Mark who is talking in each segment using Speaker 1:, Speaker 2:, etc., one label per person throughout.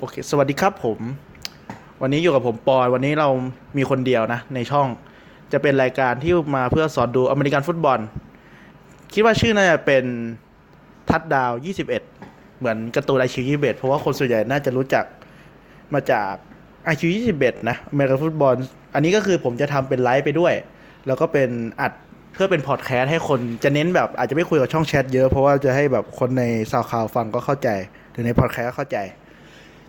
Speaker 1: โอเค สวัสดีครับผม วันนี้อยู่กับผมปอยวันนี้เรามีคนเดียวนะ ในช่อง จะเป็นรายการที่มาเพื่อสอนดูอเมริกันฟุตบอล คิดว่าชื่อน่าจะเป็น touchdown 21 เหมือนการ์ตูน Eyeshield 21เพราะว่าคนส่วนใหญ่น่าจะรู้จักมาจากไอคิว21นะอเมริกันฟุตบอล อันนี้ก็คือผมจะทำเป็นไลฟ์ไปด้วย แล้วก็เป็นอัดเพื่อเป็นพอดแคสต์ให้คนจะเน้นแบบอาจจะไม่คุยกับช่องแชทเยอะเพราะว่าจะให้แบบคนในซาวคลาวฟังก็เข้าใจหรือในพอดแคสต์เข้าใจ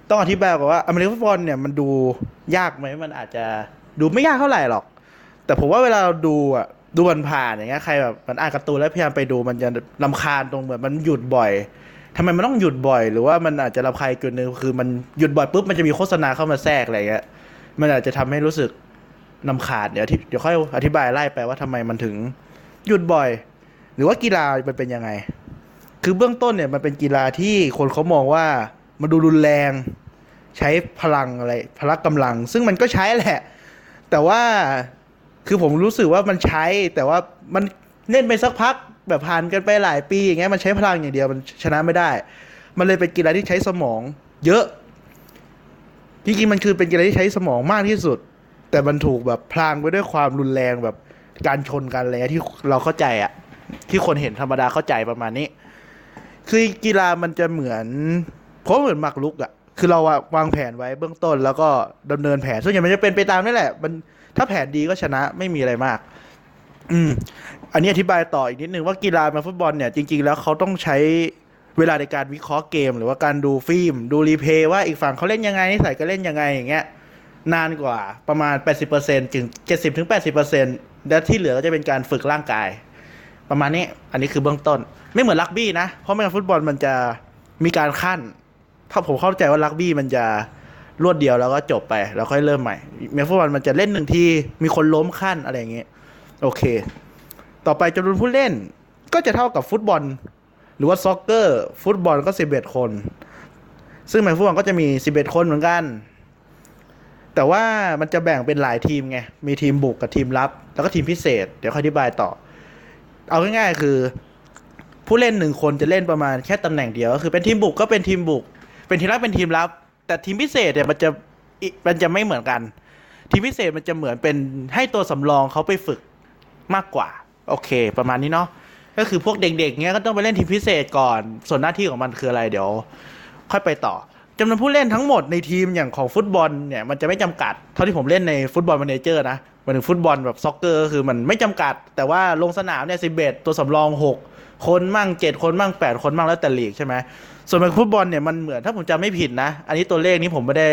Speaker 1: ต้องอธิบายก่อนว่าอเมริกันฟุตบอลเนี่ยมันดูยากไหมมันอาจจะดูไม่ยากเท่าไหร่หรอก แต่ผมว่าเวลาเราดูอะดูมันผ่านอย่างเงี้ยใครแบบมันอ่านการ์ตูนแล้วพยายามไปดูมันจะลำคาญตรงเหมือนมันหยุดบ่อยทำไมมันต้องหยุดบ่อย หรือว่ามันอาจจะรำคาญเกินนึงคือมันหยุดบ่อยปุ๊บมันจะมีโฆษณาเข้ามาแทรกอะไรเงี้ยมันอาจจะทำให้รู้สึกนำขาดเดี๋ยวที่เดี๋ยวค่อยอธิบายไล่ไปว่าทำไมมันถึงหยุดบ่อย หรือว่ากีฬามันเป็นยังไง คือเบื้องต้นเนี่ยมันเป็นกีฬาที่คนเขามองว่ามันดูรุนแรง ใช้พลังอะไรพละกำลัง ซึ่งมันก็ใช้แหละ แต่ว่าคือผมรู้สึกว่ามันใช้แต่ว่ามันเล่นไปสักพักแบบผ่านกันไปหลายปีอย่างเงี้ยมันใช้พลังอย่างเดียวมันชนะไม่ได้ มันเลยเป็นกีฬาที่ใช้สมอง เยอะจริงๆมันคือเป็นกีฬาที่ใช้สมองมากที่สุด แต่มันถูกแบบพลางไปด้วยความรุนแรงแบบการชนกันอะไรที่เราเข้าใจอะที่คนเห็นธรรมดาเข้าใจประมาณนี้ คือกีฬามันจะเหมือนเพราะเหมือนหมากรุกอะ คือเราวางแผนไว้เบื้องต้นแล้วก็ดำเนินแผนส่วนใหญ่มันจะเป็นไปตามนี่แหละ มันถ้าแผนดีก็ชนะไม่มีอะไรมาก อืม อันนี้อธิบายต่ออีกนิดนึงว่ากีฬามาฟุตบอลเนี่ยจริง ๆ แล้วเขาต้องใช้เวลาในการวิเคราะห์เกม หรือว่าการดูฟิล์ม ดูรีเพย์ว่าอีกฝั่งเขาเล่นยังไงนิสัยก็เล่นยังไงอย่างเงี้ยนานกว่าประมาณ 80%ถึง 70ถึง80%และที่เหลือก็จะเป็นการฝึกร่างกาย ประมาณนี้ อันนี้คือเบื้องต้น ไม่เหมือนรักบี้นะ เพราะไม่งั้นฟุตบอลมันจะมีการขั้น ถ้าผมเข้าใจว่ารักบี้มันจะรวดเดียวแล้วก็จบไป แล้วค่อยเริ่มใหม่เมฟุตบอลมันจะเล่นหนึ่งทีมีคนล้มขั้นอะไรอย่างเงี้ยโอเค ต่อไปจำนวนผู้เล่นก็จะเท่ากับฟุตบอล หรือว่าซ็อกเกอร์ ฟุตบอลก็11คน ซึ่งในฟุตบอลก็จะมี11คนเหมือนกัน แต่ว่ามันจะแบ่งเป็นหลายทีมไง มีทีมบุกกับทีมรับ แล้วก็ทีมพิเศษ เดี๋ยวค่อยอธิบายต่อ เอาง่ายๆคือ ผู้เล่นหนึ่งคนจะเล่นประมาณแค่ตำแหน่งเดียว ก็คือเป็นทีมบุกก็เป็นทีมบุก เป็นทีมรับเป็นทีมรับ แต่ทีมพิเศษเนี่ยมันจะมันจะไม่เหมือนกัน ทีมพิเศษมันจะเหมือนเป็นให้ตัวสำรองเขาไปฝึกมากกว่า โอเค ประมาณนี้เนาะก็คือพวกเด็กๆเนี้ยก็ต้องไปเล่นทีมพิเศษก่อน ส่วนหน้าที่ของมันคืออะไรเดี๋ยว ค่อยไปต่อ จำนวนผู้เล่นทั้งหมดในทีมอย่างของฟุตบอลเนี่ยมันจะไม่จำกัด เท่าที่ผมเล่นใน Football Manager นะหมายถึงฟุตบอลแบบ soccer ก็คือมันไม่จำกัด แต่ว่าลงสนามเนี่ยสิบเอ็ดตัวสำรองหกคนมั่งเจ็ดคนมั่งแปดคนมั่งแล้วแต่ลีกใช่ไหมส่วนในฟุตบอลเนี่ยมันเหมือนถ้าผมจำไม่ผิดนะ อันนี้ตัวเลขนี้ผมไม่ได้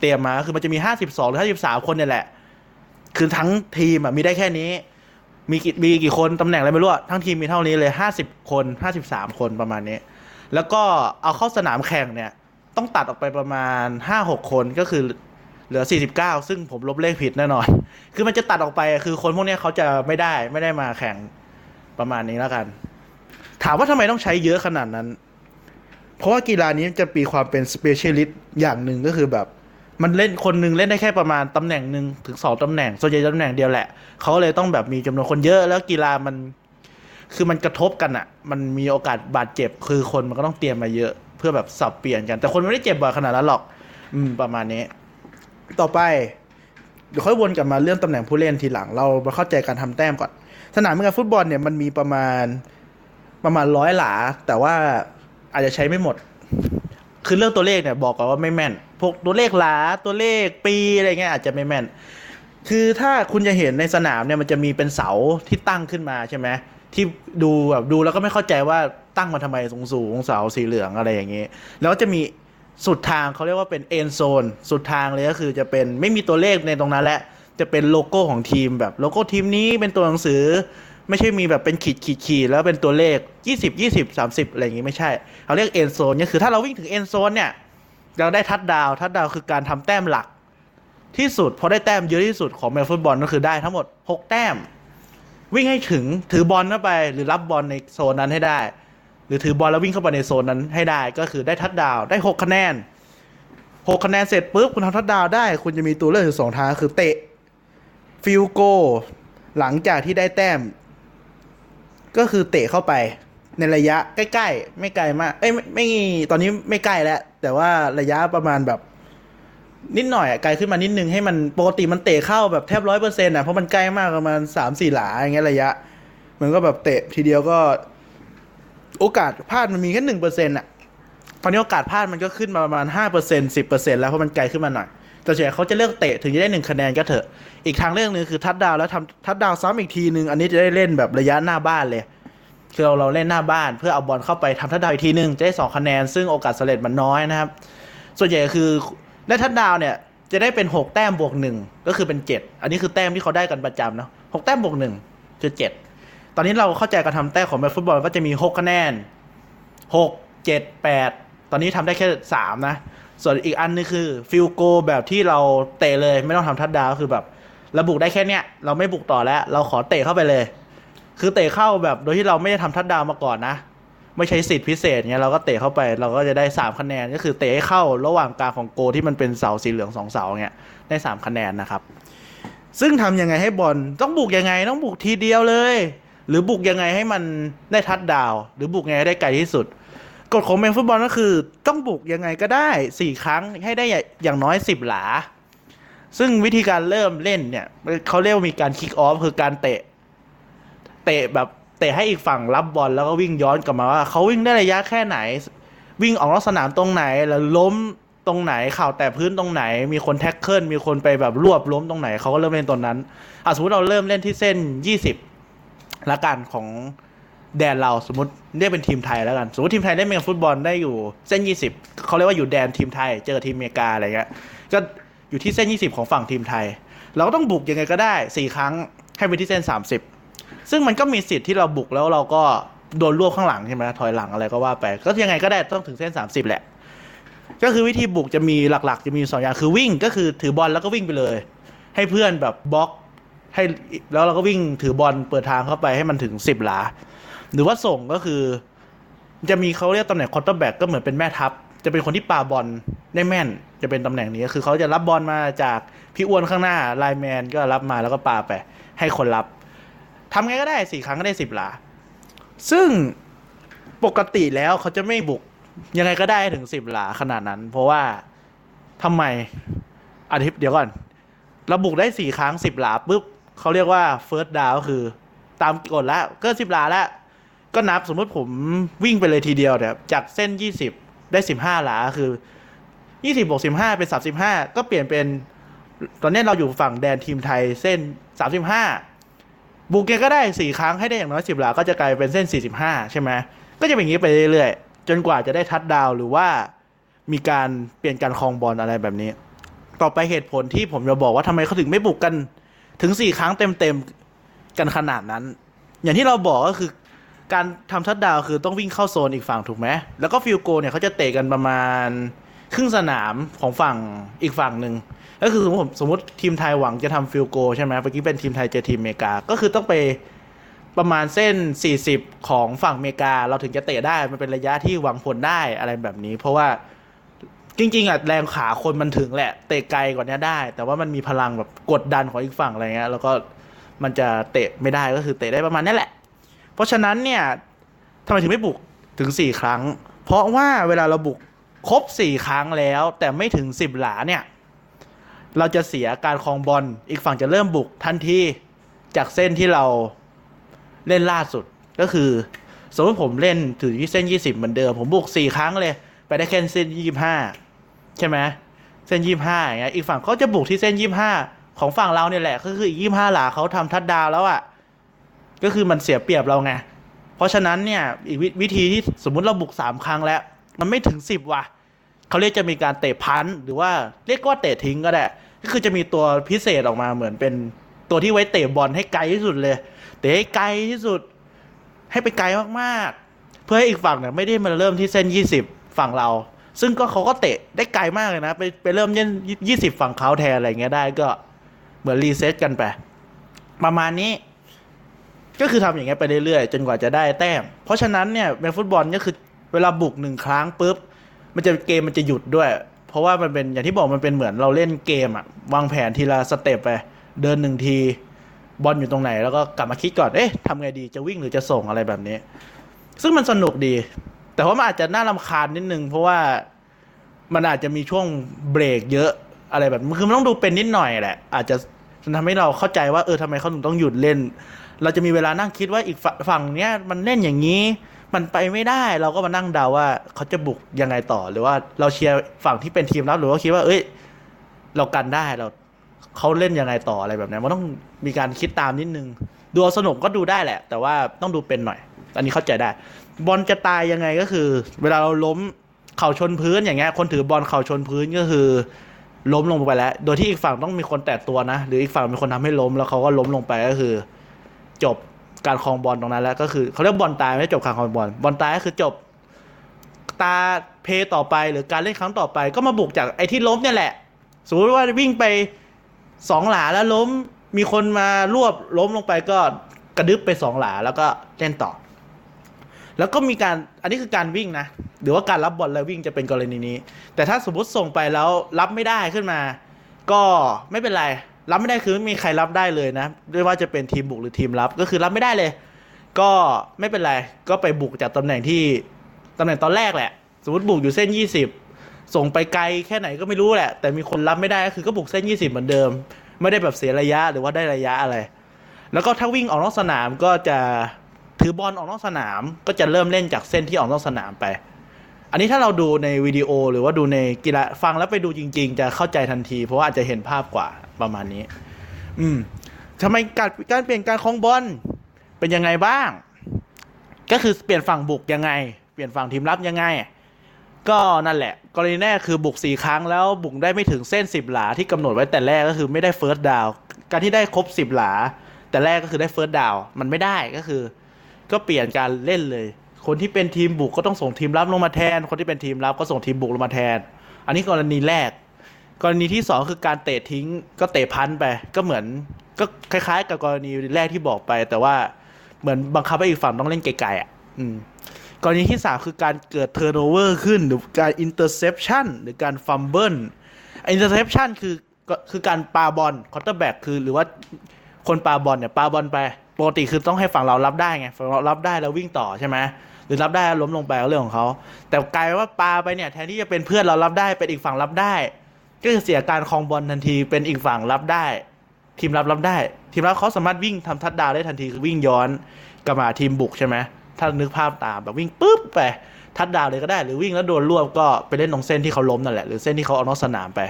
Speaker 1: เตรียมมาคือมันจะมีห้าสิบสองหรือห้าสิบสามคนเนี่ยแหละ คือทั้งทีมอะมีได้แค่นี้ มีกี่มีกี่คนตำแหน่งอะไรไม่รู้อะทั้งทีมมีเท่านี้เลยห้าสิบคนห้าสิบสามคนประมาณนี้ แล้วก็เอาเข้าสนามแข่งเนี่ย ต้องตัดออกไปประมาณห้าหกคนก็คือเหลือสี่สิบเก้าซึ่งผมลบเลขผิดแน่นอน คือมันจะตัดออกไปคือคนพวกนี้เขาจะไม่ได้ไม่ได้มาแข่งประมาณนี้แล้วกัน ถามว่าทำไมต้องใช้เยอะขนาดนั้น เพราะว่ากีฬานี้จะมีความเป็น specialist อย่างหนึ่งก็คือแบบ มันเล่นคนหนึ่งเล่นได้แค่ประมาณตำแหน่งหนึ่งถึงสองตำแหน่งส่วนใหญ่ตำแหน่งเดียวแหละ เขาเลยต้องแบบมีจำนวนคนเยอะแล้วกีฬามันคือมันกระทบกันอะมันมีโอกาสบาดเจ็บ คือคนมันก็ต้องเตรียมมาเยอะ พื่อแบบสับเปลี่ยนกัน แต่คนไม่ได้เจ็บบ่อยขนาดนั้นหรอก อืม ประมาณนี้ ต่อไปเดี๋ยวค่อยวนกลับมาเรื่องตำแหน่งผู้เล่นทีหลัง เรามาเข้าใจการทำแต้มก่อน สนามการฟุตบอลเนี่ยมันมีประมาณประมาณร้อยหลา แต่ว่าอาจจะใช้ไม่หมด คือเรื่องตัวเลขเนี่ยบอกก่อนว่าไม่แม่น พวกตัวเลขหลาตัวเลขปีอะไรเงี้ยอาจจะไม่แม่น คือถ้าคุณจะเห็นในสนามเนี่ยมันจะมีเป็นเสาที่ตั้งขึ้นมาใช่ไหมที่ดูแบบดูแล้วก็ไม่เข้าใจว่า ตั้งมาทำไมสูงสูงเสาสีเหลืองอะไรอย่างนี้ แล้วจะมีสุดทางเขาเรียกว่าเป็นเอ็นโซนสุดทางเลยก็คือจะเป็นไม่มีตัวเลขในตรงนั้นแหละจะเป็นโลโก้ของทีมแบบโลโก้ทีมนี้เป็นตัวหนังสือ ไม่ใช่มีแบบเป็นขีดขีดขีดแล้วเป็นตัวเลข 20 20 30 อะไรอย่างงี้ไม่ใช่เขาเรียก end zone เนี่ยคือถ้าเราวิ่งถึงเอ็นโซนเนี่ยเราได้ทัดดาวทัดดาวคือการทำแต้มหลักที่สุดพอได้แต้มเยอะที่สุดของอเมริกันฟุตบอลก็คือได้ทั้งหมด 6 แต้ม วิ่งให้ถึงถือบอลเข้าไปหรือรับบอลในโซนนั้นให้ได้ หรือถือบอลแล้ววิ่งเข้าไปในโซนนั้นให้ได้ก็คือได้ทัดดาวได้ 6 คะแนน 6 คะแนนเสร็จปุ๊บคุณทำทัดดาวได้ คุณจะมีตัวเลือกอยู่สองทางคือเตะ field goal หลังจากที่ได้แต้ม ก็คือเตะเข้าไปในระยะใกล้ๆ ไม่ไกลมาก เอ้ยไม่ไม่ตอนนี้ไม่ใกล้แล้ว แต่ว่าระยะประมาณแบบ นิดหน่อยไกลขึ้นมานิดนึงให้มันปกติมันเตะเข้าแบบแทบร้อยเปอร์เซ็นต์อะเพราะมันใกล้มากประมาณสามสี่หลาอย่างเงี้ยระยะ มันก็แบบเตะทีเดียวก็ โอกาสพลาดมันมีแค่หนึ่งเปอร์เซ็นต์อะตอนนี้โอกาสพลาดมันก็ขึ้นมาประมาณห้าเปอร์เซ็นสิบเปอร์เซ็นแล้วเพราะมันไกลขึ้นมาหน่อย แต่ส่วนใหญ่เขาจะเลือกเตะถึงจะได้หนึ่งคะแนนก็เถอะ อีกทางเรื่องหนึ่งคือทัดดาวแล้วทำทัดดาวซ้ำอีกทีหนึ่งอันนี้จะได้เล่นแบบระยะหน้าบ้านเลยคือเราเราเล่นหน้าบ้านเพื่อเอาบอลเข้าไปทำทัดดาวอีกทีหนึ่งจะได้สองคะแนน ซึ่งโอกาสสำเร็จมันน้อยนะครับ ส่วนใหญ่คือได้ทัดดาวเนี่ยจะได้เป็นหกแต้มบวกหนึ่งก็คือเป็นเจ็ดอันนี้คือแต้มที่เขาได้กันประจำเนาะหกแต้มบวกหนึ่งคือเจ็ด ตอนนี้เราเข้าใจการทำแต้มของแบบฟุตบอลก็จะมีหกคะแนนหกเจ็ดแปดตอนนี้ทำได้แค่สามนะ ส่วนอีกอันนึงคือ field goal แบบที่เราเตะเลยไม่ต้องทำ touchdown คือแบบเราบุกได้แค่เนี้ยเราไม่บุกต่อแล้ว เราขอเตะเข้าไปเลย คือเตะเข้าแบบโดยที่เราไม่ได้ทำทัดดาวมาก่อนนะไม่ใช้สิทธิพิเศษเงี้ยเราก็เตะเข้าไปเราก็จะได้สามคะแนนก็คือเตะให้เข้าระหว่างกลางของ goal ที่มันเป็นเสาสีเหลืองสองเสาเงี้ยได้สามคะแนนนะครับ ซึ่งทำยังไงให้บอลต้องบุกยังไงต้องบุกทีเดียวเลย หรือบุกยังไงให้มันได้ทัดดาว หรือบุกยังไงได้ไกลที่สุด กฎของแมนฟุตบอลก็คือ ต้องบุกยังไงก็ได้สี่ครั้งให้ได้อย่างน้อยสิบหลา ซึ่งวิธีการเริ่มเล่นเนี่ยเขาเรียกว่ามีการคิกออฟคือการเตะ เตะแบบเตะให้อีกฝั่งรับบอลแล้วก็วิ่งย้อนกลับมาว่าเขาวิ่งได้ระยะแค่ไหน วิ่งออกนอกสนามตรงไหนแล้วล้มตรงไหนข่าวแต่พื้นตรงไหน มีคนแท็กเกิลมีคนไปแบบรวบล้มตรงไหนเขาก็เริ่มเล่นตรงนั้นอะสมมติเราเริ่มเล่นที่เส้นยี่สิบ ละกันของแดนเราสมมติเรียกเป็นทีมไทยแล้วกัน สมมติทีมไทยได้เมนฟุตบอลได้อยู่เส้นยี่สิบเขาเรียกว่าอยู่แดนทีมไทย เจอทีมอเมริกาอะไรเงี้ยก็อยู่ที่เส้นยี่สิบของฝั่งทีมไทย เราก็ต้องบุกยังไงก็ได้สี่ครั้งให้ไปที่เส้นสามสิบซึ่งมันก็มีสิทธิ์ที่เราบุกแล้วเราก็โดนรวบข้างหลังใช่ไหมถอยหลังอะไรก็ว่าไปก็ยังไงก็ได้ต้องถึงเส้น 30 แหละ ก็คือวิธีบุกจะมีหลักๆ จะมีสองอย่างคือวิ่งก็คือถือบอลแล้วก็วิ่งไปเลย ให้เพื่อนแบบบล็อก ให้แล้วเราก็วิ่งถือบอลเปิดทางเข้าไปให้มันถึง10หลา หรือว่าส่งก็คือ จะมีเขาเรียกตำแหน่ง quarterback ก็เหมือนเป็นแม่ทัพ จะเป็นคนที่ปาบอลได้แม่น จะเป็นตำแหน่งนี้คือเขาจะรับบอลมาจากพี่อ้วนข้างหน้า lineman ก็รับมาแล้วก็ปาไปให้คนรับทำไงก็ได้สี่ครั้งก็ได้สิบหลา ซึ่งปกติแล้วเขาจะไม่บุกยังไงก็ได้ถึงสิบหลาขนาดนั้น เพราะว่าทำไมอาทิตย์เดี๋ยวก่อน เราบุกได้สี่ครั้งสิบหลาปุ๊บ เขาเรียกว่า first down ก็คือตามกฎแล้วก็สิบหลาแล้ว ก็นับสมมติผมวิ่งไปเลยทีเดียวเนี่ยจากเส้นยี่สิบได้สิบห้าหลาคือยี่สิบบวกสิบห้าเป็นสามสิบห้าก็เปลี่ยนเป็น ตอนนี้เราอยู่ฝั่งแดนทีมไทยเส้นสามสิบห้าบุกเกก็ได้สี่ครั้งให้ได้อย่างน้อยสิบหลาก็จะกลายเป็นเส้นสี่สิบห้าใช่ไหมก็จะเป็นอย่างนี้ไปเรื่อยๆ จนกว่าจะได้ทัดดาวหรือว่ามีการเปลี่ยนการครองบอลอะไรแบบนี้ ต่อไปเหตุผลที่ผมจะบอกว่าทำไมเขาถึงไม่บุกกัน ถึงสี่ครั้งเต็มๆกันขนาดนั้น อย่างที่เราบอกก็คือการทำทัดดาวคือต้องวิ่งเข้าโซนอีกฝั่งถูกไหม แล้วก็ field goal เนี่ยเขาจะเตะกันประมาณครึ่งสนามของฝั่งอีกฝั่งหนึ่ง ก็คือสมมติสมมติทีมไทยหวังจะทำ field goal ใช่ไหมเมื่อกี้เป็นทีมไทยเจอทีมอเมริกา ก็คือต้องไปประมาณเส้น 40 ของฝั่งอเมริกา เราถึงจะเตะได้ มันเป็นระยะที่หวังผลได้อะไรแบบนี้ เพราะว่า จริงๆอะแรงขาคนมันถึงแหละ เตะไกลกว่านี้ได้ แต่ว่ามันมีพลังแบบกดดันของอีกฝั่งอะไรเงี้ยแล้วก็มันจะเตะไม่ได้ก็คือเตะได้ประมาณนี้แหละ เพราะฉะนั้นเนี่ยทำไมถึงไม่บุกถึง 4 ครั้ง เพราะว่าเวลาเราบุกครบ 4 ครั้งแล้ว แต่ไม่ถึง 10 หลาเนี่ย เราจะเสียการครองบอลอีกฝั่งจะเริ่มบุกทันทีจากเส้นที่เราเล่นล่าสุดก็คือ สมมติผมเล่นถึงที่เส้น 20 เหมือนเดิม ผมบุก 4 ครั้งเลย ไปได้แค่เส้น 25 ใช่ไหมเส้น25อย่างเงี้ยอีกฝั่งเขาจะบุกที่เส้น25ของฝั่งเราเนี่ยแหละก็คืออีก25หลาเขาทำทัดดาวแล้วอะ่ะก็คือมันเสียเปรียบเราไงเพราะฉะนั้นเนี่ยอีกวิธีที่สมมุติเราบุก3ครั้งแล้ว มันไม่ถึง10ว่ะเขาเรียกจะมีการเตะ punt หรือว่าเรียกว่าเตะทิ้งก็ได้ก็คือจะมีตัวพิเศษออกมาเหมือนเป็นตัวที่ไว้เตะบอลให้ไกลที่สุดเลยเตะให้ไกลที่สุด ให้ไปไกลมากๆ เพื่อให้อีกฝั่งเนี่ยไม่ได้มาเริ่มที่เส้น20ฝั่งเรา ซึ่งก็เขาก็เตะได้ไกลมากเลยนะ ไปไปเริ่มเล่น20ฝั่งเขาแทนอะไรเงี้ยได้ก็เหมือน reset กันไป ประมาณนี้ ก็คือทำอย่างเงี้ยไปเรื่อยๆ จนกว่าจะได้แต้ม เพราะฉะนั้นเนี่ยในฟุตบอลก็คือเวลาบุกหนึ่งครั้งปุ๊บมันจะเกมมันจะหยุดด้วย เพราะว่ามันเป็นอย่างที่บอกมันเป็นเหมือนเราเล่นเกมอะวางแผนทีละสเต็ปไป เดินหนึ่งทีบอลอยู่ตรงไหน แล้วก็กลับมาคิดก่อน เอ๊ะทำไงดีจะวิ่งหรือจะส่งอะไรแบบนี้ ซึ่งมันสนุกดี แต่ว่ามันอาจจะน่ารำคาญนิดนึง เพราะว่ามันอาจจะมีช่วงเบรกเยอะอะไรแบบคือมันต้องดูเป็นนิดหน่อยแหละ อาจจะทำให้เราเข้าใจว่าเออทำไมเขาถึงต้องหยุดเล่น เราจะมีเวลานั่งคิดว่าอีกฝั่งเนี้ยมันเล่นอย่างนี้ มันไปไม่ได้เราก็มานั่งเดาว่าเขาจะบุกยังไงต่อ หรือว่าเราเชียร์ฝั่งที่เป็นทีมรับหรือว่าคิดว่าเอ้ย เรากันได้เราเขาเล่นยังไงต่ออะไรแบบนี้มันต้องมีการคิดตามนิดนึงดูสนุกก็ดูได้แหละ แต่ว่าต้องดูเป็นหน่อย อันนี้เข้าใจได้ บอลจะตายยังไงก็คือ เวลาเราล้มเข่าชนพื้นอย่างเงี้ย คนถือบอลเข่าชนพื้นก็คือ ล้มลงไปแล้ว โดยที่อีกฝั่งต้องมีคนแตะตัวนะ หรืออีกฝั่งมีคนทำให้ล้มแล้วเขาก็ล้มลงไปก็คือ จบการครองบอลตรงนั้นแล้ว ก็คือเขาเรียกบอลตายไม่ได้จบการครองบอลบอลตายก็คือจบตาเพย์ต่อไปหรือการเล่นครั้งต่อไป ก็มาบุกจากไอ้ที่ล้มเนี่ยแหละ สมมติว่าวิ่งไปสองหลาแล้วล้มมีคนมารวบล้มลงไปก็กระดึบไปสองหลาแล้วก็เล่นต่อ แล้วก็มีการอันนี้คือการวิ่งนะหรือว่าการรับบอลแล้ววิ่งจะเป็นกรณีนี้ แต่ถ้าสมมติส่งไปแล้วรับไม่ได้ขึ้นมา ก็ไม่เป็นไรรับไม่ได้คือไม่มีใครรับได้เลยนะไม่ว่าจะเป็นทีมบุกหรือทีมรับก็คือรับไม่ได้เลย ก็ไม่เป็นไรก็ไปบุกจากตำแหน่งที่ตำแหน่งตอนแรกแหละ สมมติบุกอยู่เส้น 20 ส่งไปไกลแค่ไหนก็ไม่รู้แหละ แต่มีคนรับไม่ได้ก็คือก็บุกเส้น 20 เหมือนเดิม ไม่ได้แบบเสียระยะหรือว่าได้ระยะอะไร แล้วก็ถ้าวิ่งออกนอกสนามก็จะ ถือบอลออกนอกสนาม ก็จะเริ่มเล่นจากเส้นที่ออกนอกสนามไป อันนี้ถ้าเราดูในวิดีโอหรือว่าดูในกีฬาฟังแล้วไปดูจริง ๆ จะเข้าใจทันที เพราะว่าอาจจะเห็นภาพกว่าประมาณนี้ อืมทำไมการการเปลี่ยนการครองบอลเป็นยังไงบ้าง ก็คือเปลี่ยนฝั่งบุกยังไง เปลี่ยนฝั่งทีมรับยังไง ก็นั่นแหละ กรณีแรกคือบุกสี่ครั้งแล้วบุกได้ไม่ถึงเส้นสิบหลาที่กำหนดไว้แต่แรกก็คือไม่ได้ first down การที่ได้ครบสิบหลา แต่แรกก็คือได้ first down มันไม่ได้ก็คือ ก็เปลี่ยนการเล่นเลย คนที่เป็นทีมบุกก็ต้องส่งทีมรับลงมาแทน คนที่เป็นทีมรับก็ส่งทีมบุกลงมาแทน อันนี้กรณีแรก กรณีที่สองคือการเตะทิ้งก็เตะ punt ไป ก็เหมือนก็คล้ายๆ กับกรณีแรกที่บอกไป แต่ว่าเหมือนบังคับให้อีกฝั่งต้องเล่นไกลๆอะอืมกรณีที่สามคือการเกิด turnover ขึ้น หรือการ interception หรือการ fumble interception คือก็คือการปาบอล quarterback คือหรือว่าคนปาบอลเนี่ยปาบอลไป ปกติคือต้องให้ฝั่งเรารับได้ไงฝั่งเรารับได้แล้ววิ่งต่อใช่ไหมหรือรับได้แล้วล้มลงไปก็เรื่องของเขาแต่กลายเป็นว่าปาไปเนี่ยแทนที่จะเป็นเพื่อนเรารับได้เป็นอีกฝั่งรับได้ ก็คือเสียการครองบอลทันทีเป็นอีกฝั่งรับได้ ทีมรับรับได้ ทีมรับเขาสามารถวิ่งทำทัดดาวได้ทันทีคือวิ่งย้อนกลับมาทีมบุกใช่ไหมถ้านึกภาพตามแบบวิ่งปุ๊บไปทัดดาวเลยก็ได้ หรือวิ่งแล้วโดนรวบก็ไปเล่นตรงเส้นที่เขาล้มนั่นแหละหรือเส้นที่เขาเอานอกสนามไป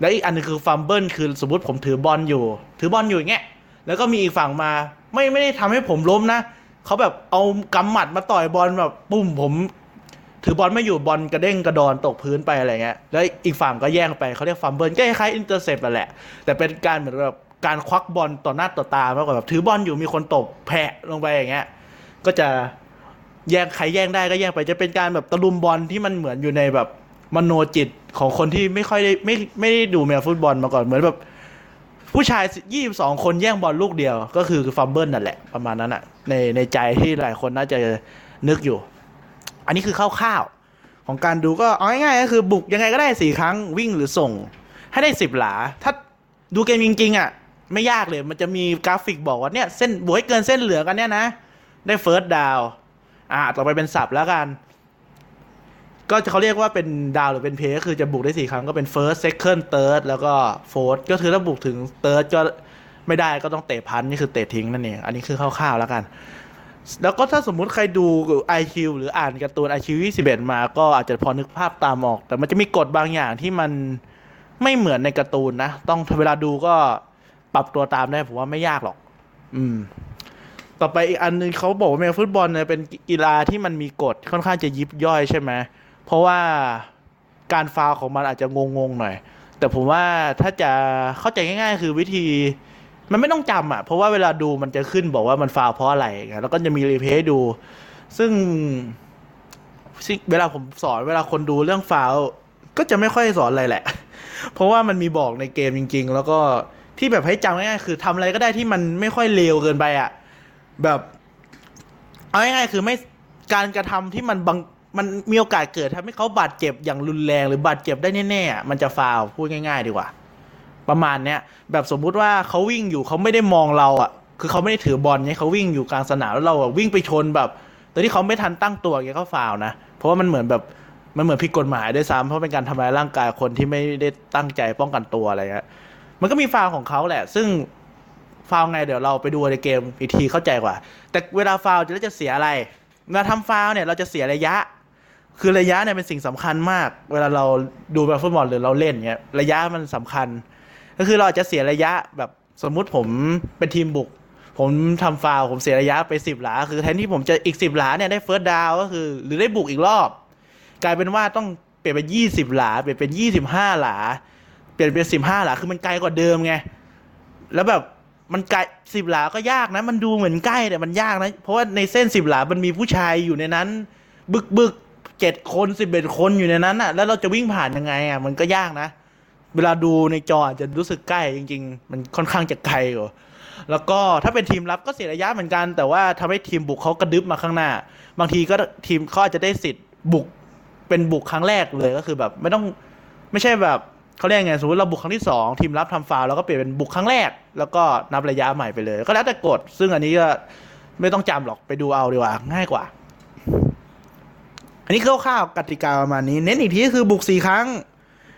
Speaker 1: แล้วอีกอันนึงคือ fumble คือสมมติผมถือบอลอยู่ ถือบอลอยู่อย่างเงี้ย แล้วก็มีอีกฝั่งมา ไม่ไม่ได้ทำให้ผมล้มนะเขาแบบเอากำหมัดมาต่อยบอลแบบปุ้มผมถือบอลไม่อยู่บอลกระเด้งกระดอนตกพื้นไปอะไรเงี้ย แล้วอีกฝั่งก็แย่งไปเขาเรียก fumble ก็คล้าย intercept แหละ แต่เป็นการเหมือนแบบการควักบอลต่อหน้าต่อตามากกว่าแบบถือบอลอยู่มีคนตบแผะลงไปอย่างเงี้ย ก็จะแย่งใครแย่งได้ก็แย่งไปจะเป็นการแบบตะลุมบอนที่มันเหมือนอยู่ในแบบมโนจิตของคนที่ไม่ค่อยได้ไม่ไม่ได้ดูแมวฟุตบอลมาก่อนเหมือนแบบ ผู้ชาย 22 คนแย่งบอลลูกเดียว ก็คือ fumble นั่นแหละ ประมาณนั้นอะในในใจที่หลายคนน่าจะนึกอยู่ อันนี้คือคร่าวๆของการดูก็เอาง่ายๆก็คือบุกยังไงก็ได้สี่ครั้งวิ่งหรือส่ง ให้ได้สิบหลา ถ้าดูเกมจริงๆอะ ไม่ยากเลยมันจะมีกราฟิกบอกว่าเนี่ยเส้นบุกให้เกินเส้นเหลืองอันเนี่ยนะ ได้ first downอ่าต่อไปเป็นสับแล้วกัน ก็จะเขาเรียกว่าเป็นดาวหรือเป็นเพย์ก็คือจะบุกได้สี่ครั้งก็เป็น first second third แล้วก็ fourth ก็คือถ้าบุกถึง third ก็ไม่ได้ก็ต้องเตะพันนี่คือเตะทิ้งนั่นเอง อันนี้คือคร่าวๆแล้วกัน แล้วก็ถ้าสมมุติใครดู IQ หรืออ่านการ์ตูน IQ 21 มาก็อาจจะพอนึกภาพตามออก แต่มันจะมีกฎบางอย่างที่มันไม่เหมือนในการ์ตูนนะ ต้องเวลาดูก็ปรับตัวตามได้ผมว่าไม่ยากหรอก อืม ต่อไปอีกอันนึงเขาบอกว่าแมวฟุตบอลเนี่ยเป็นกีฬาที่มันมีกฎค่อนข้างจะยิบย่อยใช่ไหมเพราะว่าการฟาวของมันอาจจะงงๆหน่อย แต่ผมว่าถ้าจะเข้าใจง่าย ๆ คือวิธีมันไม่ต้องจำอะ เพราะว่าเวลาดูมันจะขึ้นบอกว่ามันฟาวเพราะอะไรอย่างเงี้ยแล้วก็จะมีรีเพย์ให้ดู ซึ่งซึ่งเวลาผมสอนเวลาคนดูเรื่องฟาวก็จะไม่ค่อยสอนอะไรแหละ เพราะว่ามันมีบอกในเกมจริง ๆ แล้วก็ที่แบบให้จำง่ายๆคือทำอะไรก็ได้ที่มันไม่ค่อยเลวเกินไปอะ แบบ เอาง่ายๆคือไม่การกระทำที่มันบัง มันมีโอกาสเกิดทำให้เขาบาดเจ็บอย่างรุนแรงหรือบาดเจ็บได้แน่ๆมันจะฟาวพูดง่าย ๆ ดีกว่า ประมาณเนี้ยแบบสมมุติว่าเขาวิ่งอยู่เขาไม่ได้มองเราอะ คือเขาไม่ได้ถือบอลเนี่ยเขาวิ่งอยู่กลางสนามแล้วเราวิ่งไปชนแบบโดยที่เขาไม่ทันตั้งตัวเงี้ยเขาฟาวนะเพราะว่ามันเหมือนแบบมันเหมือนผิดกฎหมายด้วยซ้ำเพราะเป็นการทำร้ายร่างกายคนที่ไม่ได้ตั้งใจป้องกันตัวอะไรเงี้ยมันก็มีฟาวของเขาแหละ ซึ่งฟาวไงเดี๋ยวเราไปดูในเกมอีกทีเข้าใจกว่า แต่เวลาฟาวล์จะจะเสียอะไรเวลาทำฟาวเนี่ยเราจะเสียระยะ คือระยะเนี่ยเป็นสิ่งสำคัญมาก เวลาเราดูแบบฟุตบอลหรือเราเล่นเงี้ยระยะมันสำคัญ ก็คือเราอาจจะเสียระยะแบบสมมุติผมเป็นทีมบุก ผมทำฟาวผมเสียระยะไปสิบหลา คือแทนที่ผมจะอีกสิบหลาเนี่ยได้เฟิร์สดาวก็คือ หรือได้บุกอีกรอบ กลายเป็นว่าต้องเปลี่ยนเป็นยี่สิบหลา เปลี่ยนเป็นยี่สิบห้าหลา เปลี่ยนเป็นสิบห้าหลา คือมันไกลกว่าเดิมไง แล้วแบบมันไกลสิบหลาก็ยากนะ มันดูเหมือนใกล้แต่มันยากนะ เพราะว่าในเส้นสิบหลา มันมีผู้ชายอยู่ในนั้น บึกบึก เจ็ดคนสิบเอ็ดคนอยู่ในนั้นอะ แล้วเราจะวิ่งผ่านยังไงอะ มันก็ยากนะ เวลาดูในจออาจจะรู้สึกใกล้จริง ๆ มันค่อนข้างจะไกลอยู่แล้วก็ถ้าเป็นทีมรับก็เสียระยะเหมือนกัน แต่ว่าทำให้ทีมบุกเขากระดึบมาข้างหน้า บางทีก็ทีมเขาอาจจะได้สิทธิ์บุกเป็นบุกครั้งแรกเลยก็คือแบบ ไม่ต้องไม่ใช่แบบเขาเรียกไงสมมติเราบุกครั้งที่สองทีมรับทำฟาวล์เราก็เปลี่ยนเป็นบุกครั้งแรก แล้วก็นับระยะใหม่ไปเลย ก็แล้วแต่กฎซึ่งอันนี้ก็ไม่ต้องจำหรอกไปดูเอาดีกว่าง่ายกว่า อันนี้คร่าวๆกติกาประมาณนี้ เน้นอีกทีก็คือบุกสี่ครั้ง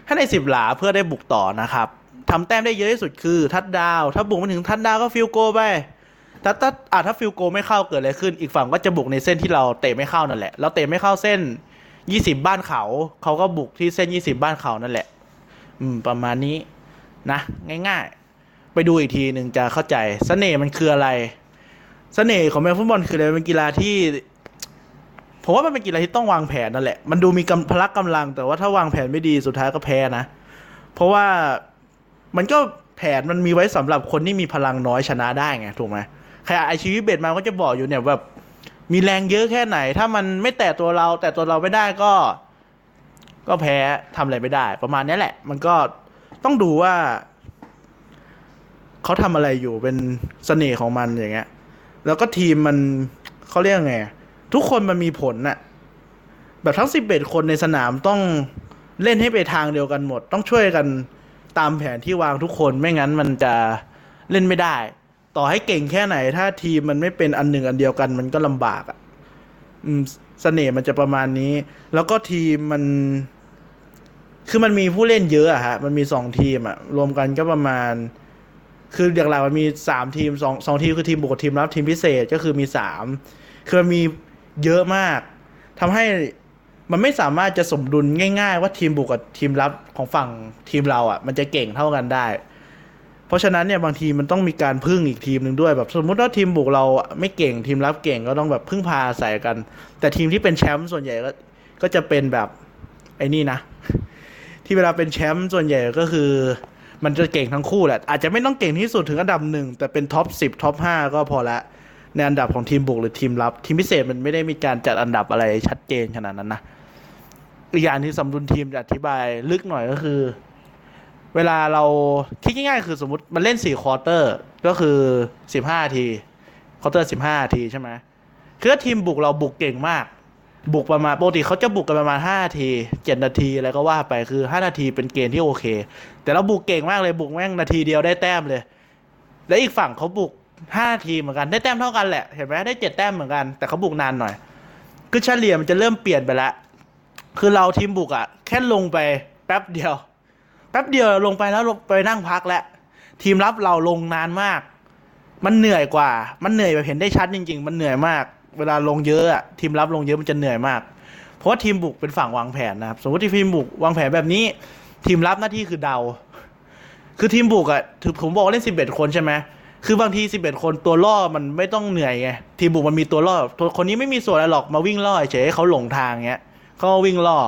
Speaker 1: ถ้าในสิบหลาเพื่อได้บุกต่อนะครับทำแต้มได้เยอะที่สุดคือทัดดาว ถ้าบุกไม่ถึง touchdown ก็ field goal ไปถ้าถ้าอะถ้าฟิลโกไม่เข้าเกิดอะไรขึ้น อีกฝั่งก็จะบุกในเส้นที่เราเตะไม่เข้านั่นแหละ เราเตะไม่เข้าเส้นยี่สิบบ้านเขา เขาก็บุกที่เส้นยี่สิบบ้านเขานั่นแหละ อืม ประมาณนี้นะ ง่าย ๆ ไปดูอีกทีหนึ่งจะเข้าใจเสน่ห์มันคืออะไรเสน่ห์ของแมวฟุตบอลคืออะไรเป็นกีฬาที่ ผมว่ามันเป็นกีฬาที่ต้องวางแผนนั่นแหละ มันดูมีกำพละกำลัง แต่ว่าถ้าวางแผนไม่ดีสุดท้ายก็แพ้นะ เพราะว่ามันก็แผนมันมีไว้สำหรับคนที่มีพลังน้อยชนะได้ไงถูกไหมใครไอชีวิตเบ็ดมาก็จะบอกอยู่เนี่ยแบบมีแรงเยอะแค่ไหน ถ้ามันไม่แตะตัวเรา แต่ตัวเราไม่ได้ก็ ก็แพ้ทำอะไรไม่ได้ ประมาณนี้แหละ มันก็ต้องดูว่าเขาทำอะไรอยู่เป็นเสน่ห์ของมันอย่างเงี้ย แล้วก็ทีมมันเขาเรียกไง ทุกคนมันมีผลน่ะ แบบทั้งสิบเอ็ดคนในสนามต้องเล่นให้ไปทางเดียวกันหมด ต้องช่วยกันตามแผนที่วางทุกคนไม่งั้นมันจะเล่นไม่ได้ ต่อให้เก่งแค่ไหน ถ้าทีมมันไม่เป็นอันหนึ่งอันเดียวกันมันก็ลำบากอะอืมเสน่ห์มันจะประมาณนี้ แล้วก็ทีมมัน คือมันมีผู้เล่นเยอะอะฮะ มันมีสองทีมอะรวมกันก็ประมาณ คืออย่างหลักมันมีสามทีมสองสองทีมคือทีมบุกทีมรับทีมพิเศษก็คือมีสามคือมันมี เยอะมากทำให้มันไม่สามารถจะสมดุลง่าย ๆ ว่าทีมบุกกับทีมรับของฝั่งทีมเราอะ มันจะเก่งเท่ากันได้ เพราะฉะนั้นเนี่ยบางทีมันต้องมีการพึ่งอีกทีมหนึ่งด้วยแบบสมมติว่าทีมบุกเราไม่เก่งทีมรับเก่งก็ต้องแบบพึ่งพาอาศัยกัน แต่ทีมที่เป็นแชมป์ส่วนใหญ่ก็ก็จะเป็นแบบไอ้นี่นะ ที่เวลาเป็นแชมป์ส่วนใหญ่ก็คือ มันจะเก่งทั้งคู่แหละอาจจะไม่ต้องเก่งที่สุดถึงอันดับหนึ่งแต่เป็น top สิบ top ห้าก็พอละ ในอันดับของทีมบุกหรือทีมรับ ทีมพิเศษมันไม่ได้มีการจัดอันดับอะไรชัดเจนขนาดนั้นนะอีกอย่างที่สมดุลทีมจะอธิบายลึกหน่อยก็คือ เวลาเราคิดง่ายๆคือสมมติมันเล่นสี่ quarter ก็คือสิบห้าที quarter สิบห้าทีใช่ไหมคือถ้าทีมบุกเราบุกเก่งมาก บุกประมาณปกติเขาจะบุกกันประมาณห้านาทีเจ็ดนาทีอะไรก็ว่าไปคือห้านาทีเป็นเกณฑ์ที่โอเค แต่เราบุกเก่งมากเลยบุกแม่งนาทีเดียวได้แต้มเลย และอีกฝั่งเขาบุก ห้าทีเหมือนกันได้แต้มเท่ากันแหละเห็นไหมได้เจ็ดแต้มเหมือนกันแต่เขาบุกนานหน่อย คือเฉลี่ยมันจะเริ่มเปลี่ยนไปแล้วคือเราทีมบุกอะแค่ลงไปแป๊บเดียว แป๊บเดียวลงไปแล้วไปนั่งพักแล้วทีมรับเราลงนานมาก มันเหนื่อยกว่า มันเหนื่อยแบบเห็นได้ชัดจริง ๆ มันเหนื่อยมาก เวลาลงเยอะอะทีมรับลงเยอะมันจะเหนื่อยมาก เพราะว่าทีมบุกเป็นฝั่งวางแผนนะครับสมมติที่ทีมบุกวางแผนแบบนี้ ทีมรับหน้าที่คือเดา คือทีมบุกอะถือผมบอกเล่นสิบเอ็ดคนใช่ไหม คือบางทีสิบเอ็ดคนตัวล่อมันไม่ต้องเหนื่อยไงทีมบุกมันมีตัวล่อคนนี้ไม่มีส่วนอะไรหรอกมาวิ่งล่อเฉยให้เขาหลงทางเงี้ยเขาก็วิ่งล่อ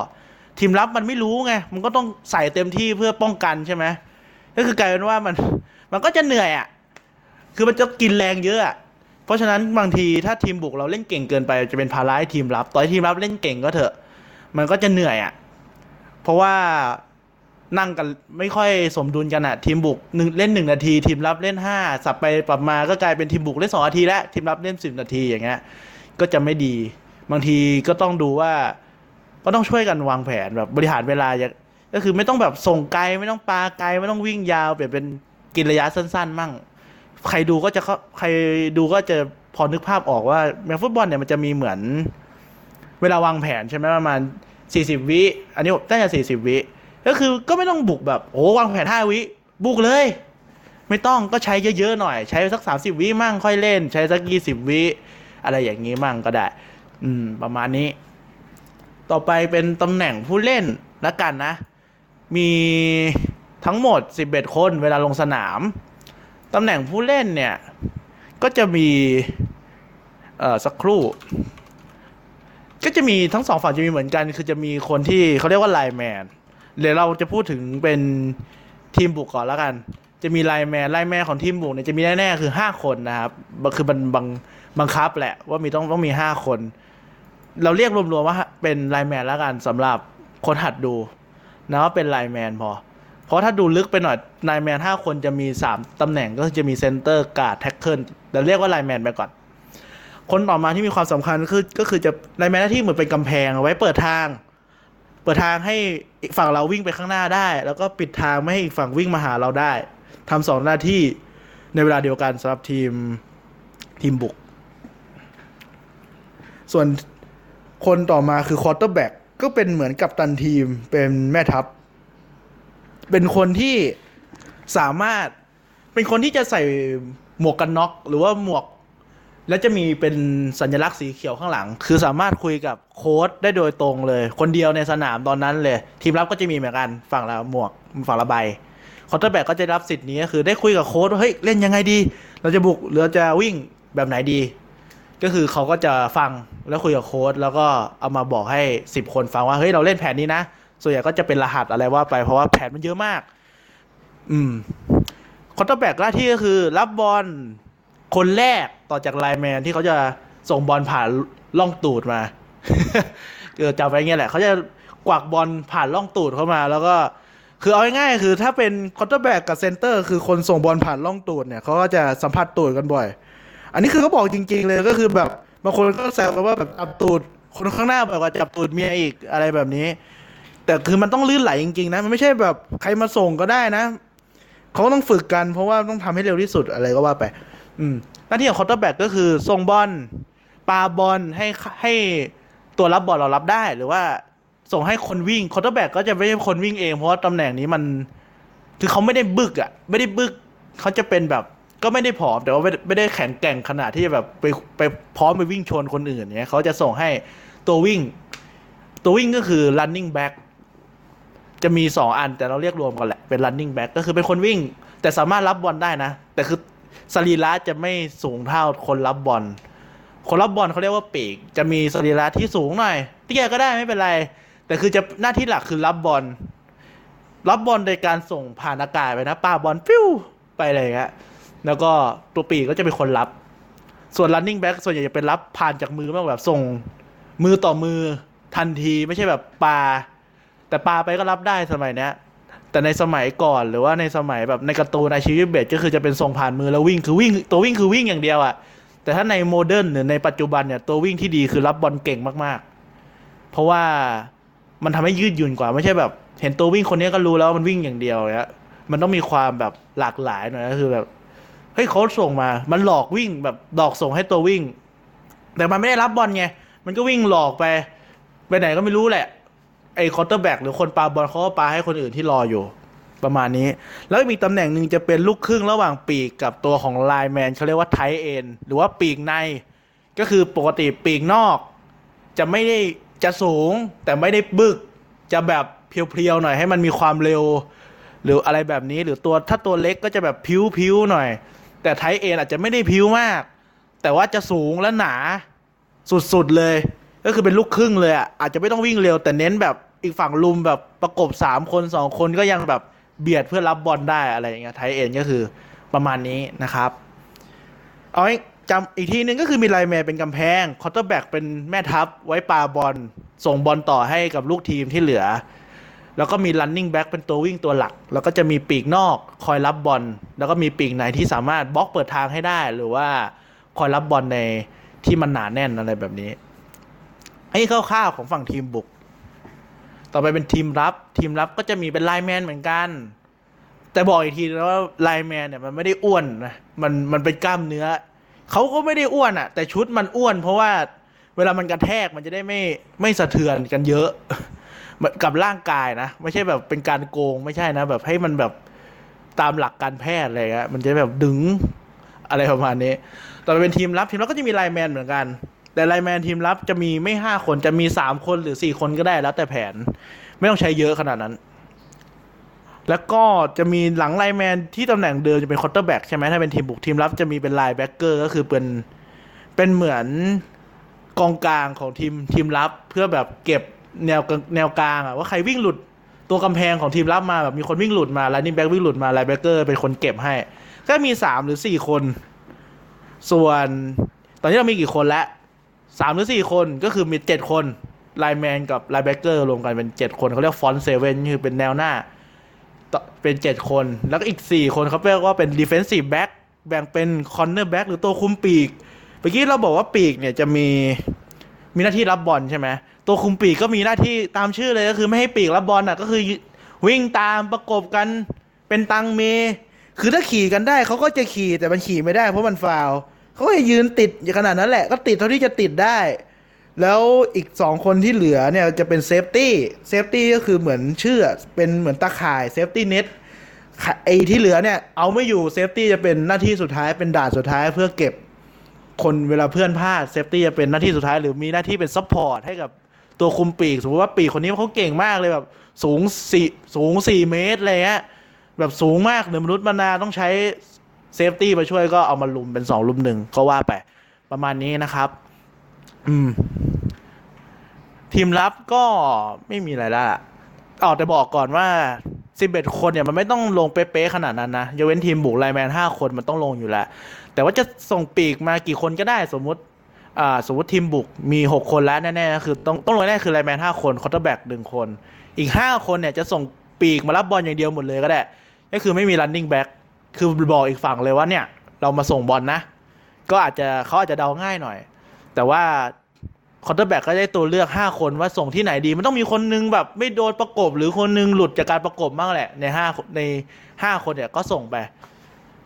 Speaker 1: ทีมรับมันไม่รู้ไงมันก็ต้องใส่เต็มที่เพื่อป้องกันใช่ไหมก็คือกลายเป็นว่ามันมันก็จะเหนื่อยอะ่ะคือมันจะกินแรงเยอะเพราะฉะนั้นบางทีถ้าทีมบุกเราเล่นเก่งเกินไปจะเป็นภาระให้ทีมรับ ต่อให้ทีมรับเล่นเก่งก็เถอะ มันก็จะเหนื่อยอะ่ะเพราะว่า นั่งกันไม่ค่อยสมดุลกันอะ่ะทีมบุกหนึ่งเล่นหนึ่งนาที ทีมรับเล่นห้าสับไปปรับมาก็กลายเป็นทีมบุกเล่นสองนาทีแล้วทีมรับเล่นสิบนาทีอย่างเงี้ยก็จะไม่ดี บางทีก็ต้องดูว่า ก็ต้องช่วยกันวางแผนแบบบริหารเวลาอย่างก็คือไม่ต้องแบบส่งไกลไม่ต้องปาไกลไม่ต้องวิ่งยาวเปลี่ยนเป็นกินระยะสั้น ๆ มั่ง ใครดูก็จะเขาใครดูก็จะพอนึกภาพออกว่าแมฟุตบอลเนี่ยมันจะมีเหมือน เวลาวางแผนใช่ไหมประมาณสี่สิบวิอันนี้น่าจะสี่สิบวิ ก็คือก็ไม่ต้องบุกแบบโอ้วางแผนห้าวิบุกเลย ไม่ต้องก็ใช้เยอะๆหน่อย ใช้สักสามสิบวิมั่งค่อยเล่น ใช้สักยี่สิบวิอะไรอย่างนี้มั่งก็ได้ อืม ประมาณนี้ ต่อไปเป็นตำแหน่งผู้เล่นละกันนะ มีทั้งหมด 11 คนเวลาลงสนามตำแหน่งผู้เล่นเนี่ย ก็จะมี เอ่อ สักครู่ ก็จะมีทั้งสองฝั่งจะมีเหมือนกัน คือจะมีคนที่เขาเรียกว่าไลแมน เดี๋ยวเราจะพูดถึงเป็นทีมบุกก่อนแล้วกัน จะมีไลแมนไลแมนของทีมบุกเนี่ยจะมีแน่ๆคือ 5 คนนะครับคือมันบังบังคับแหละว่ามีต้องต้องมี 5 คน เราเรียกรวมๆว่าเป็นไลแมนแล้วกันสำหรับคนหัดดูนะว่าเป็น lineman พอ เพราะถ้าดูลึกไปหน่อย lineman ห้าคนจะมีสามตำแหน่งก็จะมี center guard tackle แต่เรียกว่า lineman ไปก่อนคนต่อมาที่มีความสำคัญคือก็คือจะ lineman หน้าที่เหมือนเป็นกำแพงเอาไว้เปิดทาง ปิดทางให้อีกฝั่งเราวิ่งไปข้างหน้าได้ แล้วก็ปิดทางไม่ให้อีกฝั่งวิ่งมาหาเราได้ทำสองหน้าที่ในเวลาเดียวกันสำหรับทีมทีมบุก ส่วนคนต่อมาคือ quarterback ก็เป็นเหมือนกัปตันทีมเป็นแม่ทัพ เป็นคนที่สามารถเป็นคนที่จะใส่หมวกกันน็อก หรือว่าหมวก แล้วจะมีเป็นสัญลักษณ์สีเขียวข้างหลัง คือสามารถคุยกับโค้ชได้โดยตรงเลย คนเดียวในสนามตอนนั้นเลย ทีมรับก็จะมีเหมือนกันฝั่งละหมวกฝั่งละใบ quarterback ก็จะรับสิทธิ์นี้ก็คือได้คุยกับโค้ชว่าเฮ้ยเล่นยังไงดี เราจะบุกหรือจะวิ่งแบบไหนดี ก็คือเขาก็จะฟังแล้วคุยกับโค้ชแล้วก็เอามาบอกให้สิบคนฟังว่าเฮ้ยเราเล่นแผนนี้นะ ส่วนใหญ่ก็จะเป็นรหัสอะไรว่าไปเพราะว่าแผนมันเยอะมาก อืม quarterback หน้าที่ก็คือ รับบอล คนแรกต่อจาก lineman ที่เขาจะส่งบอลผ่านร่องตูดมาเออจำไว้เงี้ยแหละเขาจะกวักบอลผ่านร่องตูดเข้ามา แล้วก็คือเอาง่ายๆคือถ้าเป็น quarterback กับ center คือคนส่งบอลผ่านร่องตูดเนี่ยเขาก็จะสัมผัสตูดกันบ่อย อันนี้คือเขาบอกจริง ๆ เลยก็คือแบบบางคนก็แซวกันว่าแบบจับตูดคนข้างหน้าแบบว่าจับตูดเมียอีกอะไรแบบนี้ แต่คือมันต้องลื่นไหลจริงๆนะมันไม่ใช่แบบใครมาส่งก็ได้นะเขาต้องฝึกกันเพราะว่าต้องทำให้เร็วที่สุดอะไรก็ว่าไป อืมหน้าที่ของ quarterback ก็คือส่งบอลปาบอลให้ให้ตัวรับบอลเรารับได้ หรือว่าส่งให้คนวิ่ง quarterback ก็จะไม่ใช่คนวิ่งเองเพราะว่าตำแหน่งนี้มัน คือเขาไม่ได้บึกอะ ไม่ได้บึกเขาจะเป็นแบบก็ไม่ได้ผอมแต่ว่าไม่ได้ไม่ได้แข็งแกร่งขนาดที่จะแบบไปไปพร้อมไปวิ่งชนคนอื่นเนี้ยเขาจะส่งให้ตัววิ่ง ตัววิ่งก็คือ running back จะมีสองอันแต่เราเรียกรวมกันแหละเป็น running back ก็คือเป็นคนวิ่ง แต่สามารถรับบอลได้นะ แต่คือ สรีระจะไม่สูงเท่าคนรับบอล คนรับบอลเขาเรียกว่าปีก จะมีสรีระที่สูงหน่อยเตี้ยก็ได้ไม่เป็นไร แต่คือจะหน้าที่หลักคือรับบอล รับบอลโดยการส่งผ่านอากาศไปนะป้าบอลฟิวไปอะไรอย่างเงี้ย แล้วก็ตัวปีกก็จะเป็นคนรับ ส่วน running back ส่วนใหญ่จะเป็นรับผ่านจากมือมากแบบส่งมือต่อมือทันทีไม่ใช่แบบปาแต่ปาไปก็รับได้สมัยเนี้ย แต่ในสมัยก่อนหรือว่าในสมัยแบบในการ์ตูนในชีวิตเบสก็คือจะเป็นส่งผ่านมือแล้ววิ่งคือวิ่งตัววิ่งคือวิ่งอย่างเดียวอะแต่ถ้าใน modern หรือในปัจจุบันเนี่ยตัววิ่งที่ดีคือรับบอลเก่งมากๆ เพราะว่ามันทำให้ยืดหยุ่นกว่าไม่ใช่แบบ เห็นตัววิ่งคนนี้ก็รู้แล้วว่ามันวิ่งอย่างเดียวเนี้ยมันต้องมีความแบบหลากหลายหน่อยก็คือแบบเฮ้ยเขาส่งมา มันหลอกวิ่งแบบหลอกส่งให้ตัววิ่ง แต่มันไม่ได้รับบอลไงมันก็วิ่งหลอกไป ไปไหนก็ไม่รู้แหละ ไอ้ quarterback หรือคนปาบอลเขาก็ปาให้คนอื่นที่รออยู่ ประมาณนี้ แล้วมีตำแหน่งหนึ่งจะเป็นลูกครึ่งระหว่างปีกกับตัวของไลน์แมนเขาเรียกว่าไทเอ็นหรือว่าปีกใน ก็คือปกติปีกนอก จะไม่ได้จะสูงแต่ไม่ได้บึกจะแบบเพียวๆหน่อยให้มันมีความเร็ว หรืออะไรแบบนี้หรือตัวถ้าตัวเล็กก็จะแบบพิ้วๆหน่อย แต่ไทเอ็นอาจจะไม่ได้พิ้วมาก แต่ว่าจะสูงและหนาสุดๆเลย ก็คือเป็นลูกครึ่งเลยอะอาจจะไม่ต้องวิ่งเร็วแต่เน้นแบบ อีกฝั่งรุมแบบประกบสามคนสองคนก็ยังแบบเบียดเพื่อรับบอลได้อะไรอย่างเงี้ย tight end ก็คือประมาณนี้นะครับเอาให้จำอีกทีนึงก็คือมี lineman เป็นกำแพง quarterback เป็นแม่ทัพไว้ปาบอลส่งบอลต่อให้กับลูกทีมที่เหลือ แล้วก็มี running back เป็นตัววิ่งตัวหลัก แล้วก็จะมีปีกนอกคอยรับบอลแล้วก็มีปีกในที่สามารถบล็อกเปิดทางให้ได้ หรือว่าคอยรับบอลในที่มันหนาแน่นอะไรแบบนี้อันนี้คร่าวๆของฝั่งทีมบุก ต่อไปเป็นทีมรับ ทีมรับก็จะมีเป็นไลแมนเหมือนกัน แต่บอกอีกทีนะว่าไลแมนเนี่ยมันไม่ได้อ้วนนะมันมันเป็นกล้ามเนื้อเขาก็ไม่ได้อ้วนอะแต่ชุดมันอ้วน เพราะว่าเวลามันกระแทกมันจะได้ไม่ไม่สะเทือนกันเยอะกับร่างกายนะ ไม่ใช่แบบเป็นการโกงไม่ใช่นะ แบบให้มันแบบตามหลักการแพทย์อะไรเงี้ยมันจะแบบดึงอะไรประมาณนี้ ต่อไปเป็นทีมรับทีมรับก็จะมี lineman เหมือนกัน แต่ lineman ทีมรับจะมีไม่ห้าคนจะมีสามคนหรือสี่คนก็ได้แล้วแต่แผน ไม่ต้องใช้เยอะขนาดนั้น แล้วก็จะมีหลัง lineman ที่ตำแหน่งเดิมจะเป็น quarterback ใช่ไหมถ้าเป็นทีมบุกทีมรับจะมีเป็น linebacker ก็คือเป็นเป็นเหมือนกองกลางของทีมทีมรับเพื่อแบบเก็บแนวแนวกลางอะว่าใครวิ่งหลุดตัวกำแพงของทีมรับมาแบบมีคนวิ่งหลุดมา running back วิ่งหลุดมา linebacker เป็นคนเก็บให้ ก็มีสามหรือสี่คน ส่วนตอนนี้เรามีกี่คนแล้ว สามหรือสี่คนก็คือมีเจ็ดคน lineman กับ linebacker รวมกันเป็นเจ็ดคนเขาเรียก front seven คือเป็นแนวหน้า เป็นเจ็ดคน แล้วก็อีกสี่คนเขาเรียกว่าเป็น defensive back แบ่งเป็น cornerback หรือตัวคุมปีกเมื่อกี้เราบอกว่าปีกเนี่ยจะมีมีหน้าที่รับบอลใช่ไหมตัวคุมปีกก็มีหน้าที่ตามชื่อเลยก็คือไม่ให้ปีกรับบอลอะก็คือวิ่งตามประกบกันเป็นตังเม คือถ้าขี่กันได้เขาก็จะขี่แต่มันขี่ไม่ได้เพราะมันฟาวล์ ก็จะยืนติดอย่างขนาดนั้นแหละ ก็ติดเท่าที่จะติดได้ แล้วอีกสองคนที่เหลือเนี่ยจะเป็น safety safety ก็คือเหมือนชื่อเป็นเหมือนตาข่าย safety net ไอ้ที่เหลือเนี่ย เอาไม่อยู่ safety จะเป็นหน้าที่สุดท้ายเป็นด่านสุดท้ายเพื่อเก็บคนเวลาเพื่อนพลาด safety จะเป็นหน้าที่สุดท้ายหรือมีหน้าที่เป็น support ให้กับตัวคุมปีก สมมติว่าปีกคนนี้เขาเก่งมากเลยแบบสูงสี่สูงสี่เมตรอะไรเงี้ยแบบสูงมากเหนือมนุษย์มนาต้องใช้ safety มาช่วยก็เอามารุมเป็นสองรุมหนึ่งก็ว่าไปประมาณนี้นะครับ อืม ทีมรับก็ไม่มีอะไรละออแต่บอกก่อนว่าสิบเอ็ดคนเนี่ยมันไม่ต้องลงเป๊ะๆขนาดนั้นนะยกเว้นทีมบุก lineman ห้าคนมันต้องลงอยู่แล้ว แต่ว่าจะส่งปีกมากี่คนก็ได้สมมุติอ่าสมมติทีมบุกมีหกคนแล้วแน่ๆคือต้องต้องลงแน่คือ lineman ห้าคน quarterback หนึ่งคน อีกห้าคนเนี่ยจะส่งปีกมารับบอลอย่างเดียวหมดเลยก็ได้ ก็คือไม่มี running back คือบอกอีกฝั่งเลยว่าเนี่ย เรามาส่งบอลนะ ก็อาจจะเขาอาจจะเดาง่ายหน่อย แต่ว่า quarterback ก็ได้ตัวเลือก 5 คนว่าส่งที่ไหนดี มันต้องมีคนนึงแบบไม่โดนประกบ หรือคนนึงหลุดจากการประกบบ้างแหละ ใน5ใน 5 คนเนี่ยก็ส่งไป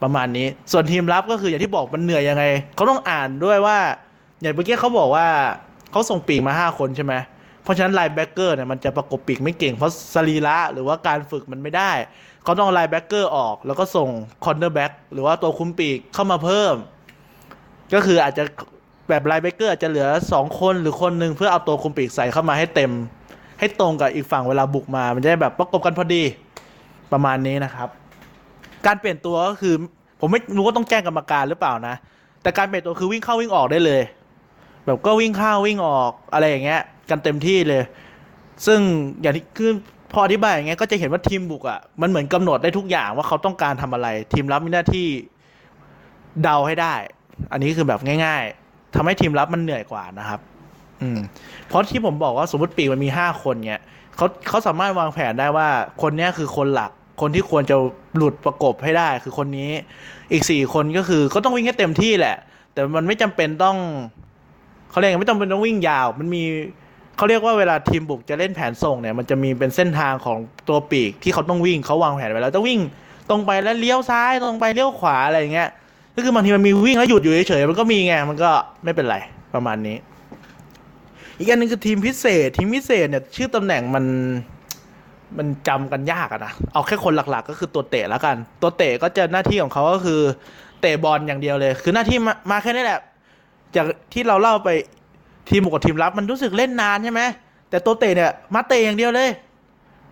Speaker 1: ประมาณนี้ ส่วนทีมรับก็คืออย่างที่บอกมันเหนื่อยยังไง เขาต้องอ่านด้วยว่า อย่างเมื่อกี้เขาบอกว่าเขาส่งปีกมา 5 คนใช่ไหมเพราะฉะนั้น linebacker เนี่ยมันจะประกบปีกไม่เก่งเพราะสรีระหรือว่าการฝึกมันไม่ได้ เขาต้อง linebacker ออก แล้วก็ส่ง cornerback หรือว่าตัวคุมปีกเข้ามาเพิ่ม ก็คืออาจจะแบบ linebacker อาจจะเหลือ 2 คนหรือคนหนึ่งเพื่อเอาตัวคุมปีกใส่เข้ามาให้เต็ม ให้ตรงกับอีกฝั่งเวลาบุกมา มันจะได้แบบประกบกันพอดีประมาณนี้นะครับ การเปลี่ยนตัวก็คือผมไม่รู้ว่าต้องแจ้งกรรมการหรือเปล่านะ แต่การเปลี่ยนตัวคือวิ่งเข้าวิ่งออกได้เลย แบบก็วิ่งเข้าวิ่งออกอะไรอย่างเงี้ย กันเต็มที่เลย ซึ่งอย่างที่คือ พออธิบายอย่างเงี้ยก็จะเห็นว่าทีมบุกอะมันเหมือนกำหนดได้ทุกอย่างว่าเขาต้องการทำอะไร ทีมรับมีหน้าที่เดาให้ได้ อันนี้คือแบบง่าย ๆทำให้ทีมรับมันเหนื่อยกว่านะครับ อืมเพราะที่ผมบอกว่าสมมติปีกมันมีห้าคนเนี่ยเขาเขาสามารถวางแผนได้ว่า คนเนี้ยคือคนหลัก คนที่ควรจะหลุดประกบให้ได้ คือคนนี้ อีกสี่คนก็คือก็ต้องวิ่งให้เต็มที่แหละ แต่มันไม่จำเป็นต้องเขาเรียกไม่จำเป็นต้องวิ่งยาว มันมี เขาเรียกว่าเวลาทีมบุกจะเล่นแผนส่งเนี่ยมันจะมีเป็นเส้นทางของตัวปีกที่เขาต้องวิ่งเขาวางแผนไว้แล้วจะวิ่งตรงไปแล้วเลี้ยวซ้ายตรงไปเลี้ยวขวาอะไรอย่างเงี้ยก็คือบางทีมันมีวิ่งแล้วหยุดอยู่เฉยๆมันก็มีไงมันก็ไม่เป็นไรประมาณนี้ อีกอันหนึงคือทีมพิเศษ ทีมพิเศษเนี่ยชื่อตำแหน่งมันมันจำกันยากอะนะ เอาแค่คนหลักๆ ก็คือตัวเตะแล้วกัน ตัวเตะก็จะหน้าที่ของเขาก็คือเตะบอลอย่างเดียวเลย คือหน้าที่มามาแค่นี้แหละ จากที่เราเล่าไป ทีมบุกกับทีมรับมันรู้สึกเล่นนานใช่ไหมแต่ตัวเตะเนี่ยมาเตะอย่างเดียวเลย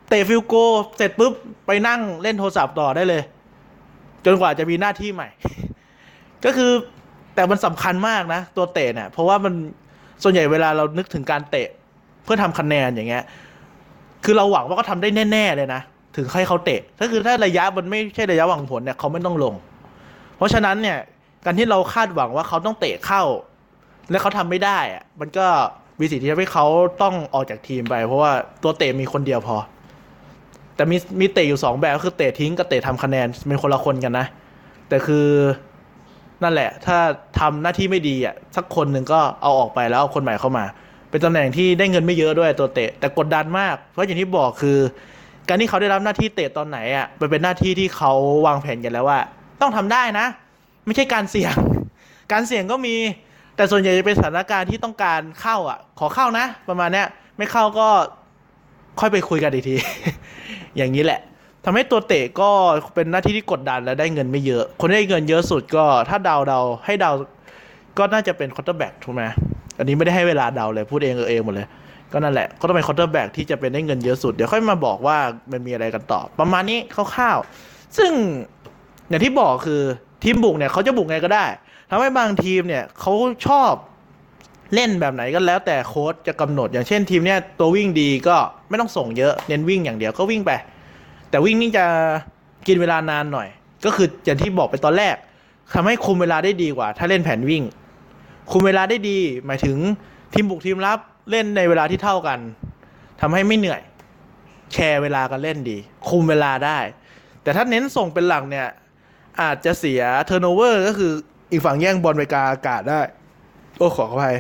Speaker 1: เตะฟิลโกเสร็จปุ๊บไปนั่งเล่นโทรศัพท์ต่อได้เลย จนกว่าจะมีหน้าที่ใหม่ ก็คือแต่มันสำคัญมากนะ ตัวเตะเนี่ยเพราะว่ามันส่วนใหญ่เวลาเรานึกถึงการเตะเพื่อทำคะแนนอย่างเงี้ยคือเราหวังว่าเขาทำได้แน่ๆเลยนะถึงให้เขาเตะถ้าคือถ้าระยะมันไม่ใช่ระยะหวังผลเนี่ยเขาไม่ต้องลง เพราะฉะนั้นเนี่ยการที่เราคาดหวังว่าเขาต้องเตะเข้า แล้วเขาทำไม่ได้อะมันก็มีสิทธิ์ที่จะให้เขาต้องออกจากทีมไป เพราะว่าตัวเตะมีคนเดียวพอ แต่มีมีเตะอยู่สองแบบคือเตะทิ้งกับเตะทำคะแนนเป็นคนละคนกันนะ แต่คือนั่นแหละ ถ้าทำหน้าที่ไม่ดีอะสักคนหนึ่งก็เอาออกไปแล้วเอาคนใหม่เข้ามา เป็นตำแหน่งที่ได้เงินไม่เยอะด้วยตัวเตะ แต่กดดันมาก เพราะอย่างที่บอกคือ การที่เขาได้รับหน้าที่เตะตอนไหนอะมันเป็นหน้าที่ที่เขาวางแผนกันแล้วว่า ต้องทำได้นะ ไม่ใช่การเสี่ยง การเสี่ยงก็มี แต่ส่วนใหญ่จะเป็นสถานการณ์ที่ต้องการเข้าอะ ขอเข้านะ ประมาณเนี้ยไม่เข้าก็ค่อยไปคุยกันอีกที อย่างนี้แหละทำให้ตัวเตะก็เป็นหน้าที่ที่กดดันและได้เงินไม่เยอะ คนได้เงินเยอะสุดก็ถ้าเดาเดาให้เดาก็น่าจะเป็น quarterback ถูกไหมอันนี้ไม่ได้ให้เวลาเดาเลยพูดเองเออเองหมดเลย ก็นั่นแหละ ก็ต้องเป็น quarterback ที่จะเป็นได้เงินเยอะสุด เดี๋ยวค่อยมาบอกว่ามันมีอะไรกันต่อ ประมาณนี้คร่าวๆซึ่งอย่างที่บอกคือทีมบุกเนี่ยเขาจะบุกไงก็ได้ ทำให้บางทีมเนี่ยเขาชอบเล่นแบบไหนก็แล้วแต่โค้ชจะกำหนด อย่างเช่นทีมเนี่ยตัววิ่งดีก็ไม่ต้องส่งเยอะเน้นวิ่งอย่างเดียวก็วิ่งไป แต่วิ่งนี่จะกินเวลานานหน่อย ก็คืออย่างที่บอกไปตอนแรกทำให้คุมเวลาได้ดีกว่า ถ้าเล่นแผนวิ่ง คุมเวลาได้ดี หมายถึงทีมบุกทีมรับเล่นในเวลาที่เท่ากันทำให้ไม่เหนื่อย แชร์เวลากันเล่นดี คุมเวลาได้ แต่ถ้าเน้นส่งเป็นหลักเนี่ยอาจจะเสียเทอร์โนเวอร์ก็คือ อีกฝั่งแย่งบอลไปกาอากาศได้ โอ้ขออภัย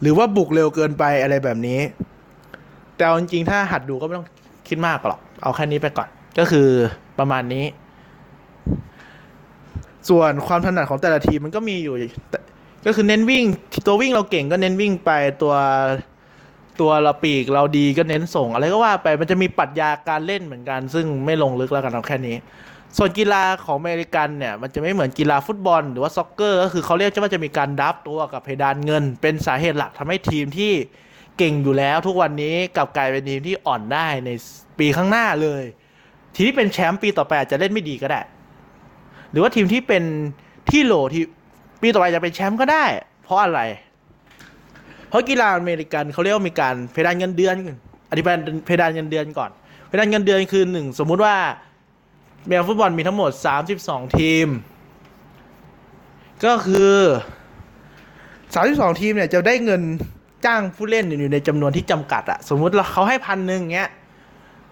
Speaker 1: หรือว่าบุกเร็วเกินไปอะไรแบบนี้ แต่จริงๆถ้าหัดดูก็ไม่ต้องคิดมากหรอก เอาแค่นี้ไปก่อน ก็คือประมาณนี้ ส่วนความถนัดของแต่ละทีมมันก็มีอยู่ ก็คือเน้นวิ่ง ตัววิ่งเราเก่งก็เน้นวิ่งไปตัวตัวเราปีกเราดีก็เน้นส่ง อะไรก็ว่าไปมันจะมีปรัชญาการเล่นเหมือนกัน ซึ่งไม่ลงลึกแล้วกันเอาแค่นี้ ส่วนกีฬาของอเมริกันเนี่ยมันจะไม่เหมือนกีฬาฟุตบอลหรือว่า soccer ก็คือเขาเรียกว่าจะมีการ draft ตัวกับเพดานเงิน เป็นสาเหตุหลักทำให้ทีมที่เก่งอยู่แล้ว ทุกวันนี้กลับกลายเป็นทีมที่อ่อนได้ในปีข้างหน้าเลย ทีมที่เป็นแชมป์ปีต่อไปอาจจะเล่นไม่ดีก็ได้ หรือว่าทีมที่เป็นที่โหล่ที่ปีต่อไปจะเป็นแชมป์ก็ได้ เพราะอะไร เพราะกีฬาอเมริกันเขาเรียกว่ามีการเพดานเงินเดือนอธิบายเพดานเงินเดือนก่อน เพดานเงินเดือนคือหนึ่งสมมุติว่า เมลฟุตบอลมีทั้งหมด 32 ทีม ก็คือ 32 ทีมเนี่ยจะได้เงินจ้างผู้เล่นอยู่ในจำนวนที่จำกัดอะสมมุติเราเขาให้พันหนึ่งเงี้ย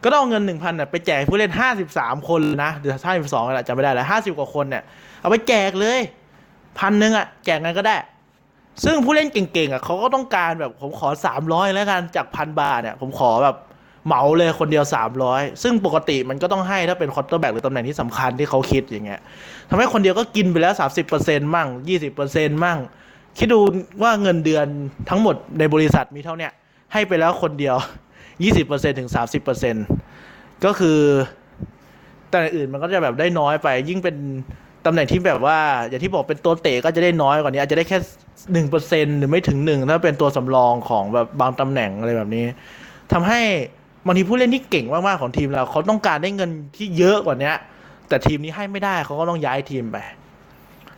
Speaker 1: ก็ต้องเอาเงินหนึ่งพันไปแจกผู้เล่นห้าสิบสามคนเลยนะเดี๋ยวห้าสิบสองแหละจำไม่ได้แล้วห้าสิบกว่าคนเนี่ย เอาไปแจกเลยพันหนึ่งอะ แจกไงก็ได้ ซึ่งผู้เล่นเก่งๆอะเขาก็ต้องการแบบผมขอสามร้อยแล้วกันจากพันบาทเนี่ย ผมขอแบบ เหมาเลยคนเดียวสามร้อยซึ่งปกติมันก็ต้องให้ถ้าเป็น quarterback หรือตำแหน่งที่สำคัญที่เขาคิดอย่างเงี้ยทำให้คนเดียวก็กินไปแล้วสามสิบเปอร์เซ็นต์มั่งยี่สิบเปอร์เซ็นต์มั่ง คิดดูว่าเงินเดือนทั้งหมดในบริษัทมีเท่าเนี้ยให้ไปแล้วคนเดียวยี่สิบเปอร์เซ็นต์ถึงสามสิบเปอร์เซ็นต์ก็คือแต่อื่นมันก็จะแบบได้น้อยไป ยิ่งเป็นตำแหน่งที่แบบว่า อย่างที่บอกเป็นตัวเตะก็จะได้น้อยกว่านี้ อาจจะได้แค่หนึ่งเปอร์เซ็นหรือไม่ถึงหนึ่งถ้าเป็นตัวสำรองของแบบบางตำแหน่งอะไรแบบนี้ทำให้ บางทีผู้เล่นที่เก่งมากๆของทีมเราเขาต้องการได้เงินที่เยอะกว่านี้แต่ทีมนี้ให้ไม่ได้เขาก็ต้องย้ายทีมไป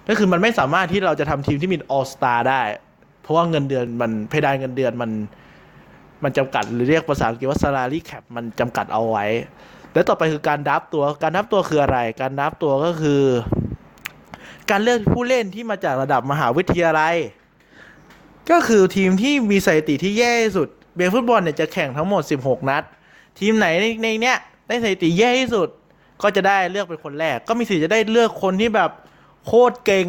Speaker 1: ก็คือมันไม่สามารถที่เราจะทำทีมที่มีออสตาได้ เพราะว่าเงินเดือนมันเพดานเงินเดือนมัน มันจำกัดหรือเรียกภาษาอังกฤษว่า salary cap มันจำกัดเอาไว้ แล้วต่อไปคือการดับตัวการดับตัวคืออะไร การดับตัวก็คือ การเลือกผู้เล่นที่มาจากระดับมหาวิทยาลัย ก็คือทีมที่มีสถิติที่แย่ที่สุด เบลฟุตบอลเนี่ยจะแข่งทั้งหมด 16 นัด ทีมไหนในในเนี้ยได้สถิติแย่ที่สุด ก็จะได้เลือกเป็นคนแรก ก็มีสิทธิ์จะได้เลือกคนที่แบบโคตรเก่ง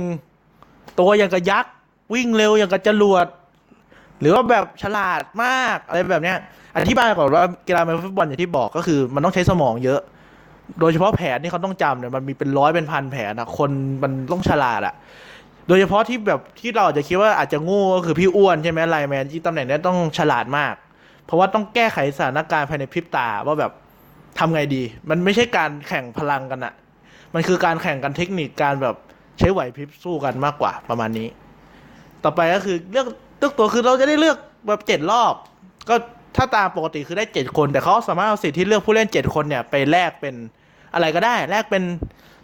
Speaker 1: ตัวอย่างกับยักษ์ วิ่งเร็วอย่างกับจรวด หรือว่าแบบฉลาดมากอะไรแบบเนี้ยอธิบายก่อนว่ากีฬาฟุตบอลอย่างที่บอกก็คือ มันต้องใช้สมองเยอะ โดยเฉพาะแผนที่เขาต้องจำเนี่ยมันมีเป็นร้อยเป็นพันแผนอะคนมันต้องฉลาดอะ โดยเฉพาะที่แบบที่เราอาจจะคิดว่าอาจจะโง่ก็คือพี่อ้วนใช่ไหมไลแมนที่ตำแหน่งนี้ต้องฉลาดมาก เพราะว่าต้องแก้ไขสถานการณ์ภายในพริบตาว่าแบบทำไงดี มันไม่ใช่การแข่งพลังกันอะมันคือการแข่งกันเทคนิคการแบบใช้ไหวพริบสู้กันมากกว่าประมาณนี้ ต่อไปก็คือเลือกเลือกตัวคือเราจะได้เลือกแบบเจ็ดรอบ ก็ถ้าตามปกติคือได้เจ็ดคน แต่เขาสามารถเอาสิทธิ์ที่เลือกผู้เล่นเจ็ดคนเนี่ยไปแลกเป็นอะไรก็ได้แลกเป็น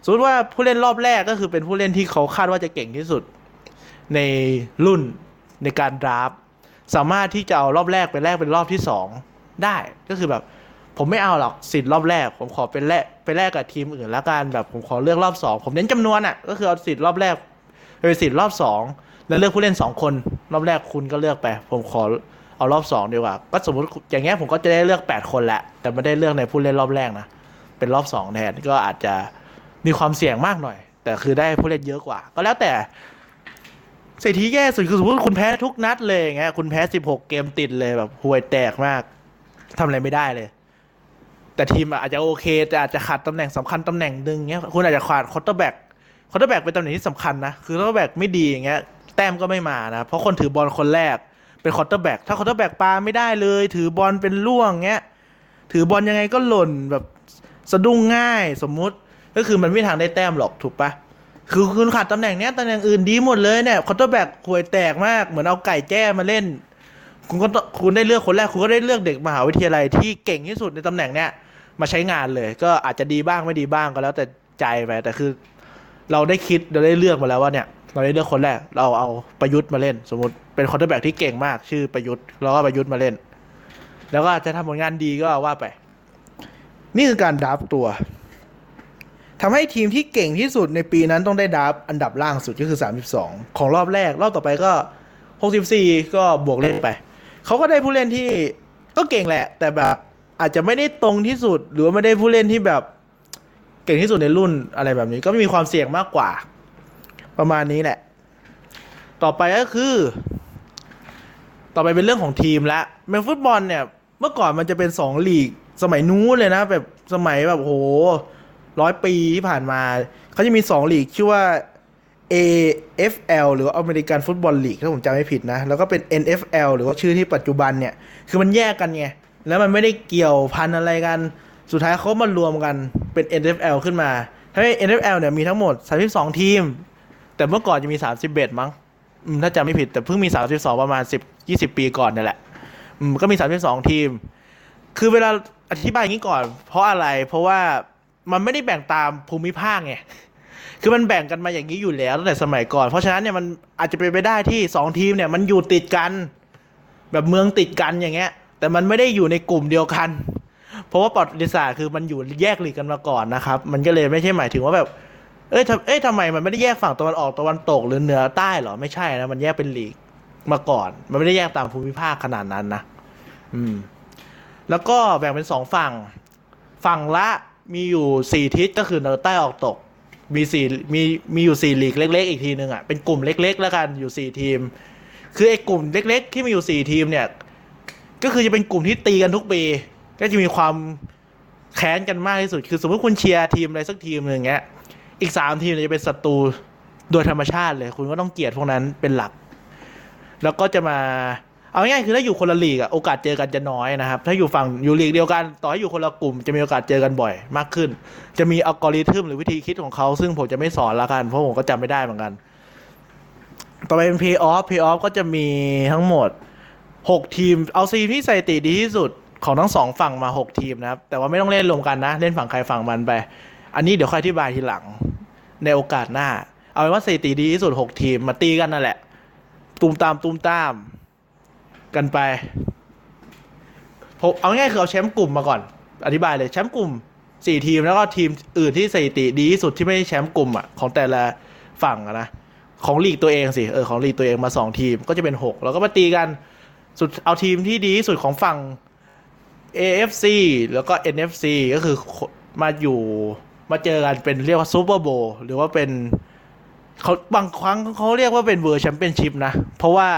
Speaker 1: สมมติว่าผู้เล่นรอบแรกก็คือเป็นผู้เล่นที่เขาคาดว่าจะเก่งที่สุด ในรุ่นในการดราฟสามารถที่จะเอารอบแรกไปแลกเป็นรอบที่สองได้ก็คือแบบผมไม่เอาหรอกสิทธิ์รอบแรก ผมขอเป็นแลกไปแลกกับทีมอื่นแล้วกันแบบผมขอเลือกรอบสองผมเน้นจำนวนอะก็คือเอาสิทธิ์รอบแรกไปสิทธิ์รอบสองแล้วเลือกผู้เล่นสองคน รอบแรกคุณก็เลือกไป ผมขอเอารอบสองดีกว่า ก็สมมติอย่างเงี้ยผมก็จะได้เลือกแปดคนแหละ แต่ไม่ได้เลือกในผู้เล่นรอบแรกนะเป็นรอบสองแทนก็อาจจะ มีความเสี่ยงมากหน่อย แต่คือได้ผู้เล่นเยอะกว่า ก็แล้วแต่ strategy แย่สุดคือสมมติคุณแพ้ทุกนัดเลยอย่างเงี้ยคุณแพ้สิบหกเกมติดเลยแบบห่วยแตกมากทำอะไรไม่ได้เลย แต่ทีมอะอาจจะโอเค แต่อาจจะขาดตำแหน่งสำคัญตำแหน่งหนึ่งเงี้ยคุณอาจจะขาด quarterback quarterback เป็นตำแหน่งที่สำคัญนะคือ quarterback ไม่ดีอย่างเงี้ยแต้มก็ไม่มานะเพราะคนถือบอลคนแรกเป็น quarterback ถ้า quarterback ปาไม่ได้เลย ถือบอลเป็นร่วงเงี้ยถือบอลยังไงก็หล่นแบบสะดุ้งง่ายสมมุติ ก็คือมันไม่ทางได้แต้มหรอกถูกปะคือคุณขาดตำแหน่งเนี้ยตำแหน่งอื่นดีหมดเลยเนี่ย quarterback ห่วยแตกมากเหมือนเอาไก่แจ้มาเล่น คุณก็คุณได้เลือกคนแรก คุณก็ได้เลือกเด็กมหาวิทยาลัยที่เก่งที่สุดในตำแหน่งเนี้ยมาใช้งานเลย ก็อาจจะดีบ้างไม่ดีบ้างก็แล้วแต่ใจไปแต่คือ เราได้คิดเราได้เลือกมาแล้วว่าเนี่ย เราได้เลือกคนแรก เราเอาประยุทธ์มาเล่น สมมติเป็น quarterback ที่เก่งมาก ชื่อประยุทธ์เราก็ประยุทธ์มาเล่น แล้วก็จะทำผลงานดีก็ว่าไป นี่คือการ draft ตัว ทำให้ทีมที่เก่งที่สุดในปีนั้นต้องได้ draft อันดับล่างสุดก็คือ 32 ของรอบแรก รอบต่อไปก็ 64 ก็บวกเล่นไป เขาก็ได้ผู้เล่นที่ก็เก่งแหละ แต่แบบอาจจะไม่ได้ตรงที่สุด หรือว่าไม่ได้ผู้เล่นที่แบบเก่งที่สุดในรุ่นอะไรแบบนี้ ก็มีความเสี่ยงมากกว่า ประมาณนี้แหละ ต่อไปก็คือ ต่อไปเป็นเรื่องของทีมละเมนฟุตบอลเนี่ย เมื่อก่อนมันจะเป็นสองลีก สมัยนู้นเลยนะ แบบสมัยแบบโห ร้อยปีที่ผ่านมา เขาจะมีสองลีกชื่อว่า AFL หรืออเมริกันฟุตบอลลีกถ้าผมจำไม่ผิดนะ แล้วก็เป็น NFL หรือว่าชื่อที่ปัจจุบันเนี่ย คือมันแยกกันไง แล้วมันไม่ได้เกี่ยวพันอะไรกัน สุดท้ายเขามารวมกันเป็น NFL ขึ้นมาทำให้ NFL เนี่ยมีทั้งหมด 32 ทีม แต่เมื่อก่อนจะมี 31 มั้งถ้าจำไม่ผิด แต่เพิ่งมี 32 ประมาณ 10 20 ปีก่อนนี่แหละก็มี 32 ทีม คือเวลาอธิบายอย่างนี้ก่อน เพราะอะไร เพราะว่า มันไม่ได้แบ่งตามภูมิภาคไงคือมันแบ่งกันมาอย่างนี้อยู่แล้วตั้งแต่สมัยก่อน เพราะฉะนั้นเนี่ยมันอาจจะเป็นไปได้ที่สองทีมเนี่ยมันอยู่ติดกัน แบบเมืองติดกันอย่างเงี้ย แต่มันไม่ได้อยู่ในกลุ่มเดียวกัน เพราะว่าประวัติศาสตร์คือมันอยู่แยกหลีกกันมาก่อนนะครับ มันก็เลยไม่ใช่หมายถึงว่าแบบเอ้ยทำเอ้ยทำไมมันไม่ได้แยกฝั่งตะวันออกตะวันตกหรือเหนือใต้หรอไม่ใช่นะมันแยกเป็นหลีกมาก่อน มันไม่ได้แยกตามภูมิภาคขนาดนั้นนะ อืม แล้วก็แบ่งเป็นสองฝั่ง ฝั่งละ มีอยู่สี่ทิศก็คือเหนือใต้ออกตก มีสี่มีมีอยู่สี่ลีกเล็ก ๆ อีกทีหนึ่งอะเป็นกลุ่มเล็ก ๆ แล้วกันอยู่สี่ทีม คือไอ้กลุ่มเล็ก ๆ ที่มีอยู่สี่ทีมเนี่ย ก็คือจะเป็นกลุ่มที่ตีกันทุกปี ก็จะมีความแค้นกันมากที่สุด คือสมมติคุณเชียร์ทีมอะไรสักทีมหนึ่งเงี้ย อีกสามทีมจะเป็นศัตรูโดยธรรมชาติเลย คุณก็ต้องเกลียดพวกนั้นเป็นหลัก แล้วก็จะมา เอาง่ายคือถ้าอยู่คนละลีกอะโอกาสเจอกันจะน้อยนะครับ ถ้าอยู่ฝั่งอยู่ลีกเดียวกันต่อให้อยู่คนละกลุ่มจะมีโอกาสเจอกันบ่อยมากขึ้น จะมีอัลกอริทึมหรือวิธีคิดของเขา ซึ่งผมจะไม่สอนละกัน เพราะผมก็จำไม่ได้เหมือนกัน ต่อไปเป็น Pay Off Pay Off ก็จะมีทั้งหมด 6 ทีม เอาซีมที่สถิติดีที่สุดของทั้งสองฝั่งมา 6 ทีมนะครับ แต่ว่าไม่ต้องเล่นรวมกันนะ เล่นฝั่งใครฝั่งมันไป อันนี้เดี๋ยวค่อยอธิบายทีหลังในโอกาสหน้า เอาเป็นว่าสถิติดีที่สุด 6 ทีมมาตีกันนั่นแหละ ตูมตามตูมตาม กันไปผมเอาง่ายๆคือเอาแชมป์กลุ่มมาก่อน อธิบายเลยแชมป์กลุ่มสี่ทีมแล้วก็ทีมอื่นที่สถิติดีที่สุดที่ไม่ใช่แชมป์กลุ่มอะของแต่ละฝั่งนะของลีกตัวเองสิเออของลีกตัวเองมาสองทีมก็จะเป็นหกแล้วก็มาตีกันสุดเอาทีมที่ดีที่สุดของฝั่ง AFC แล้วก็ NFC ก็คือมาอยู่มาเจอกันเป็นเรียกว่า Super Bowl หรือว่าเป็นเขาบางครั้งเขาเรียกว่าเป็น World Championship นะ เพราะว่า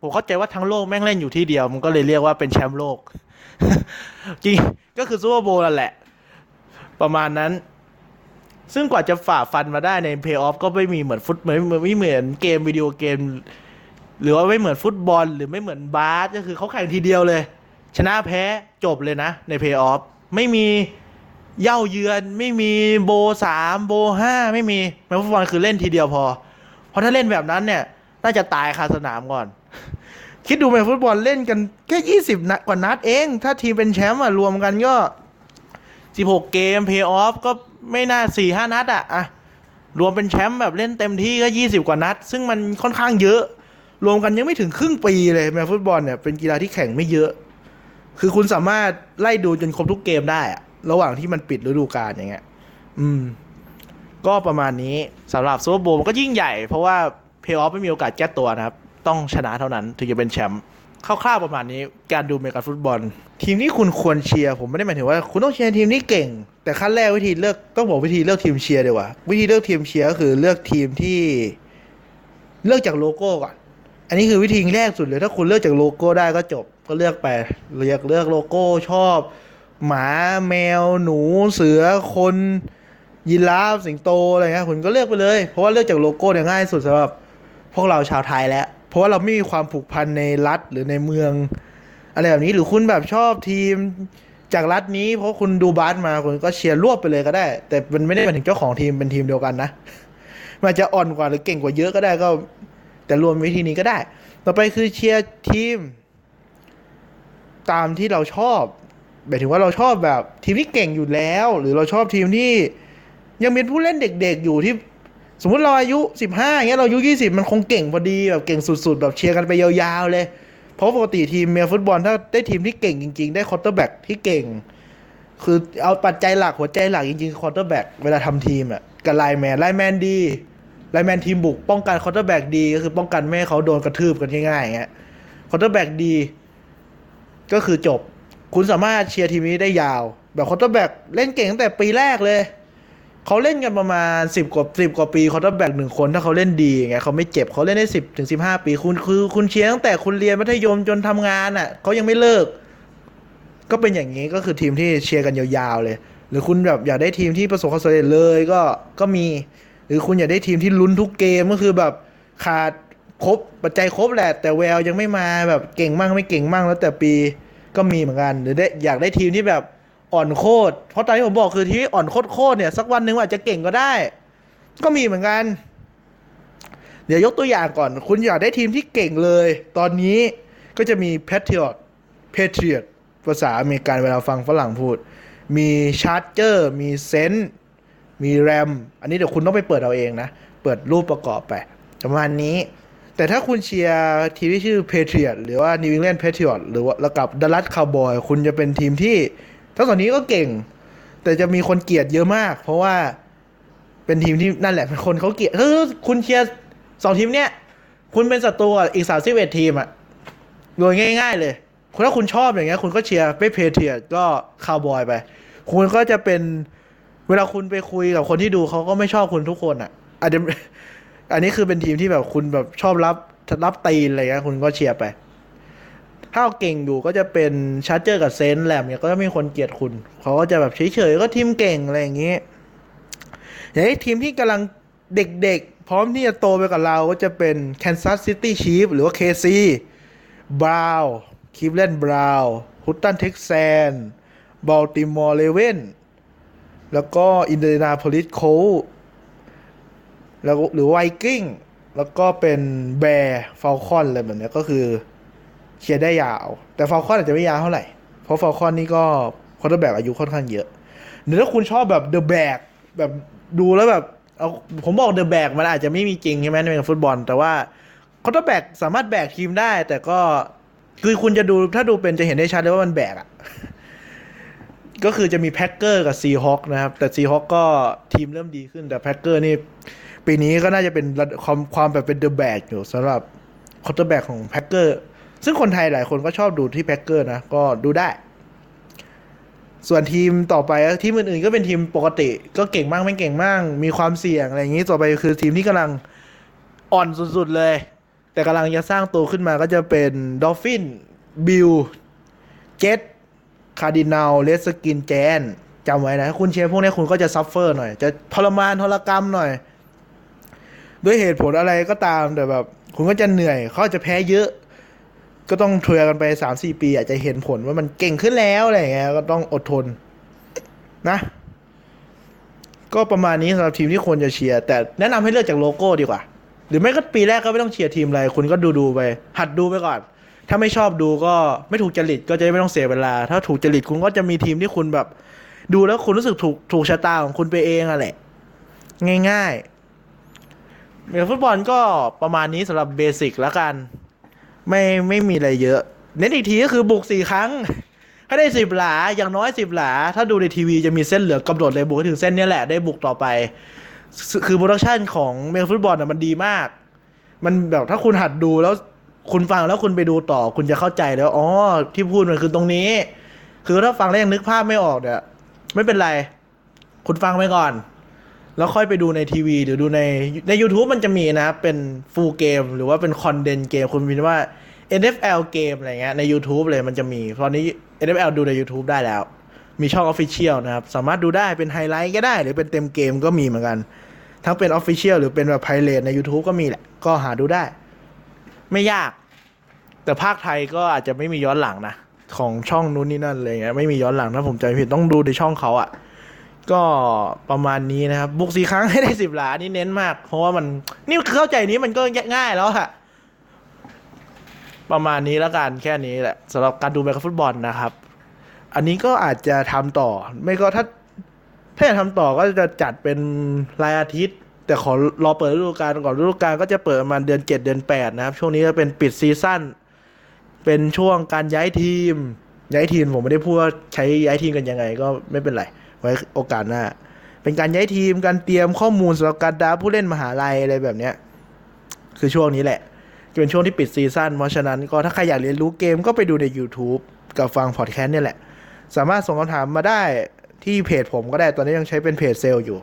Speaker 1: ผมเข้าใจว่าทั้งโลกแม่งเล่นอยู่ที่เดียว มันก็เลยเรียกว่าเป็นแชมป์โลก จริงก็คือซูเปอร์โบว์นั่นแหละ ประมาณนั้น ซึ่งกว่าจะฝ่าฟันมาได้ในเพย์ออฟก็ไม่มีเหมือนฟุตไม่ไม่เหมือนเกมวิดีโอเกม หรือว่าไม่เหมือนฟุตบอล หรือไม่เหมือนบาสก็คือเขาแข่งทีเดียวเลย ชนะแพ้จบเลยนะ ในเพย์ออฟไม่มีเย่าเยือนไม่มีโบสามโบห้าไม่มีแมฟุตบอลคือเล่นทีเดียวพอ เพราะถ้าเล่นแบบนั้นเนี่ย น่าจะตายคาสนามก่อน คิดดูแมฟุตบอลเล่นกันแค่ยี่สิบนัดกว่านัดเอง ถ้าทีมเป็นแชมป์อะรวมกันก็สิบหกเกมเพย์ออฟก็ไม่น่าสี่ห้านัดอะอะรวมเป็นแชมป์แบบเล่นเต็มที่ก็ยี่สิบกว่านัด ซึ่งมันค่อนข้างเยอะ รวมกันยังไม่ถึงครึ่งปีเลยแมฟุตบอลเนี่ยเป็นกีฬาที่แข่งไม่เยอะ คือคุณสามารถไล่ดูจนครบทุกเกมได้อะระหว่างที่มันปิดฤดูกาลอย่างเงี้ย อืม ก็ประมาณนี้สำหรับ Super Bowl มันก็ยิ่งใหญ่เพราะว่า เพย์ออฟไม่มีโอกาสแก้ตัวนะครับ ต้องชนะเท่านั้นถึงจะเป็นแชมป์คร่าวๆประมาณนี้การดูเมกาฟุตบอล ทีมที่คุณควรเชียร์ผมไม่ได้หมายถึงว่า คุณต้องเชียร์ทีมที่เก่ง แต่ขั้นแรกวิธีเลือกต้องบอกวิธีเลือกทีมเชียร์ดีกว่า วิธีเลือกทีมเชียร์ก็คือเลือกทีมที่เลือกจากโลโก้ก่อนอันนี้คือวิธีแรกสุดเลยถ้าคุณเลือกจากโลโก้ได้ก็จบ ก็เลือกไปเลือกเลือกโลโก้ชอบ หมาแมว หนูเสือคนยีราฟสิงโตอะไรเงี้ยคุณก็เลือกไปเลย เพราะว่าเลือกจากโลโก้เนี่ยง่ายสุดสำหรับ พวกเราชาวไทยแล้ว เพราะว่าเราไม่มีความผูกพันในรัฐหรือในเมือง อะไรแบบนี้หรือคุณแบบชอบทีมจากรัฐนี้ เพราะคุณดูบาสมาคุณก็เชียร์รวบไปเลยก็ได้ แต่มันไม่ได้หมายถึงเจ้าของทีมเป็นทีมเดียวกันนะมันจะอ่อนกว่าหรือเก่งกว่าเยอะก็ได้ก็ แต่รวมวิธีนี้ก็ได้ ต่อไปคือเชียร์ทีม ตามที่เราชอบหมายถึงว่าเราชอบแบบทีมที่เก่งอยู่แล้ว หรือเราชอบทีมที่ยังเป็นผู้เล่นเด็กๆอยู่ที่ สมมติเราอายุสิบห้าอย่างเงี้ยเราอายุยี่สิบมันคงเก่งพอดีแบบเก่งสุดๆ แบบเชียร์กันไปยาวๆเลย เพราะปกติทีมเมกาฟุตบอลถ้าได้ทีมที่เก่งจริงๆ ได้ quarterback ที่เก่ง คือเอาปัจจัยหลักหัวใจหลักจริงๆ quarterback เวลาทำทีมอะกับ lineman lineman ดีlineman ทีมบุกป้องกัน quarterback ดีก็คือป้องกันไม่ให้เขาโดนกระทืบกันง่ายๆอย่างเงี้ย quarterback ดี ก็คือจบ คุณสามารถเชียร์ทีมนี้ได้ยาว แบบ quarterback เล่นเก่งตั้งแต่ปีแรกเลย เขาเล่นกันประมาณสิบกว่าสิบกว่าปี quarterback หนึ่งคนถ้าเขาเล่นดีอย่างเขาไม่เจ็บเขาเล่นได้สิบถึงสิบห้าปี คุณคือคุณเชียร์ตั้งแต่คุณเรียนมัธยมจนทำงานอะเขายังไม่เลิก ก็เป็นอย่างนี้ก็คือทีมที่เชียร์กันยาวๆเลย หรือคุณแบบอยากได้ทีมที่ประสบความสำเร็จเลยก็ก็มี หรือคุณอยากได้ทีมที่ลุ้นทุกเกมก็คือแบบขาดครบปัจจัยครบแหละแต่แววยังไม่มาแบบเก่งมั่งไม่เก่งมั่งแล้วแต่ปีก็มีเหมือนกัน หรือได้อยากได้ทีมที่แบบ อ่อนโคตร เพราะตอนที่ผมบอกคือที่อ่อนโคตรโคตรเนี่ยสักวันหนึ่งอาจจะเก่งก็ได้ ก็มีเหมือนกัน เดี๋ยวยกตัวอย่างก่อน คุณอยากได้ทีมที่เก่งเลย ตอนนี้ก็จะมี Patriot Patriot ภาษาอเมริกันเวลาฟังฝรั่งพูด มี Charger มี Saint มีแรม อันนี้เดี๋ยวคุณต้องไปเปิดเอาเองนะ เปิดรูปประกอบไป ประมาณนี้ แต่ถ้าคุณเชียร์ทีมที่ชื่อ Patriot หรือว่า New England Patriot หรือว่าแล้วกับ Dallas Cowboy คุณจะเป็นทีมที่ ทั้งสองนี้ก็เก่ง แต่จะมีคนเกลียดเยอะมาก เพราะว่าเป็นทีมที่นั่นแหละเป็นคนเขาเกลียดคือคุณเชียร์สองทีมเนี้ยคุณเป็นศัตรูอีกสามสิบเอ็ดทีมอะโดยง่าย ๆ เลยคุณถ้าคุณชอบอย่างเงี้ย คุณก็เชียร์ไป Patriot ก็คาวบอยไป คุณก็จะเป็นเวลาคุณไปคุยกับคนที่ดูเขาก็ไม่ชอบคุณทุกคนอะ อาจจะอันนี้คือเป็นทีมที่แบบคุณแบบชอบรับรับตีนอะไรเงี้ยคุณก็เชียร์ไป ถ้าเอาเก่งอยู่ก็จะเป็น Charger กับ Saint Ram เนี่ยก็จะมีคนเกลียดคุณเขาก็จะแบบเฉยๆก็ทีมเก่งอะไรอย่างเงี้ยอย่างทีมที่กำลังเด็กๆ พร้อมที่จะโตไปกับเราก็จะเป็น Kansas City Chiefs หรือว่า KC Brown Cleveland Brown Houston Texan Baltimore Raven แล้วก็ Indianapolis Colt แล้วหรือไวกิ้งแล้วก็เป็น Bear Falcon อะไรแบบเนี้ยก็คือ เชียร์ได้ยาว แต่ Falcon อาจจะไม่ยาวเท่าไหร่ เพราะ Falcon นี่ก็quarterback อายุค่อนข้างเยอะหรือถ้าคุณชอบแบบเดอะแบกแบบดูแล้วแบบเอาผมบอกเดอะแบกมันอาจจะไม่มีจริงใช่ไหมในฟุตบอล แต่ว่า quarterback สามารถแบกทีมได้ แต่ก็คือคุณจะดูถ้าดูเป็นจะเห็นได้ชัดเลยว่ามันแบกอะ่ะก็คือจะมี Packer กับ Seahawk นะครับ แต่ Seahawk ก็ทีมเริ่มดีขึ้น แต่ Packer นี่ ปีนี้ก็น่าจะเป็นความความแบบเป็นเดอะแบกอยู่สำหรับ quarterback ของ Packer ซึ่งคนไทยหลายคนก็ชอบดูที่ Packer นะ ก็ดูได้ ส่วนทีมต่อไปทีมอื่นๆ ก็เป็นทีมปกติ ก็เก่งมากไม่เก่งมาก มีความเสี่ยงอะไรอย่างนี้ต่อไปคือทีมที่กำลังอ่อนสุดๆเลย แต่กำลังจะสร้างตัวขึ้นมาก็จะเป็น Dolphin Bill Jet Cardinal Redskin Giant จำไว้นะ คุณเชียร์พวกนี้คุณก็จะ suffer หน่อย จะทรมานทรกรรมหน่อย ด้วยเหตุผลอะไรก็ตามแต่แบบ คุณก็จะเหนื่อยเขาจะแพ้เยอะ ก็ต้องเทรกันไปสามสี่ปี อาจจะเห็นผลว่ามันเก่งขึ้นแล้วอะไรอย่างเงี้ยก็ต้องอดทนนะ ก็ประมาณนี้สำหรับทีมที่ควรจะเชียร์แต่แนะนำให้เลือกจากโลโก้ดีกว่า หรือไม่ก็ปีแรกก็ไม่ต้องเชียร์ทีมอะไรคุณก็ดูดูไป หัดดูไปก่อน ถ้าไม่ชอบดูก็ไม่ถูกจริตก็จะไม่ต้องเสียเวลา ถ้าถูกจริตคุณก็จะมีทีมที่คุณแบบ ดูแล้วคุณรู้สึกถูกถูกชะตาของคุณไปเองอะแหละง่ายๆเรื่องฟุตบอลก็ประมาณนี้สำหรับ basic แล้วกัน ไม่ไม่มีอะไรเยอะ เน้นอีกทีก็คือบุกสี่ครั้งให้ได้สิบหลาอย่างน้อยสิบหลา ถ้าดูในทีวีจะมีเส้นเหลืองกำหนดเลยบุกถึงเส้นนี้แหละได้บุกต่อไป คือ production ของเมกาฟุตบอลอะมันดีมาก มันแบบถ้าคุณหัดดูแล้วคุณฟังแล้วคุณไปดูต่อคุณจะเข้าใจแล้วอ๋อที่พูดมันคือตรงนี้ คือถ้าฟังแล้วยังนึกภาพไม่ออกเนี่ยไม่เป็นไร คุณฟังไปก่อน แล้วค่อยไปดูในทีวีหรือดูในใน YouTube มันจะมีนะ เป็นฟูลเกมหรือว่าเป็นคอนเดนเกมคุณมีว่า NFL เกมอะไรเงี้ยใน YouTube เลยมันจะมี ตอนนี้ NFL ดูใน YouTube ได้แล้ว มีช่อง Official นะครับ สามารถดูได้เป็นไฮไลท์ก็ได้ หรือเป็นเต็มเกมก็มีเหมือนกัน ทั้งเป็น Official หรือเป็นแบบไพเรตใน YouTube ก็มีแหละ ก็หาดูได้ ไม่ยาก แต่ภาคไทยก็อาจจะไม่มีย้อนหลังนะ ของช่องนู้นนี่นั่นอะไรเงี้ยไม่มีย้อนหลังถ้าผมจำผิดต้องดูในช่องเขาอะ่ะ ก็ประมาณนี้นะครับ บุกสี่ครั้งให้ได้สิบหลานี่เน้นมาก เพราะว่ามันนี่เข้าใจนี้มันก็ง่ายแล้วอะประมาณนี้แล้วกันแค่นี้แหละสำหรับการดูแมตช์ฟุตบอลนะครับ อันนี้ก็อาจจะทำต่อ ไม่ก็ถ้าถ้าอยากทำต่อก็จะจัดเป็นรายอาทิตย์ แต่ขอรอเปิดฤดูกาลก่อนฤดูกาลก็จะเปิดประมาณเดือนเจ็ดเดือนแปดนะครับ ช่วงนี้จะเป็นปิดซีซั่นเป็นช่วงการย้ายทีม ย้ายทีมผมไม่ได้พูดว่าใช้ย้ายทีมกันยังไงก็ไม่เป็นไร ไว้โอกาสหน้า เป็นการย้ายทีมการเตรียมข้อมูลสำหรับการดาผู้เล่นมหาลัยอะไรแบบเนี้ยคือช่วงนี้แหละจะเป็นช่วงที่ปิด season เพราะฉะนั้นก็ถ้าใครอยากเรียนรู้เกมก็ไปดูใน YouTube กับฟังพอดแคสต์เนี่ยแหละ สามารถส่งคำถามมาได้ที่เพจผมก็ได้ตอนนี้ยังใช้เป็นเพจเซลล์อยู่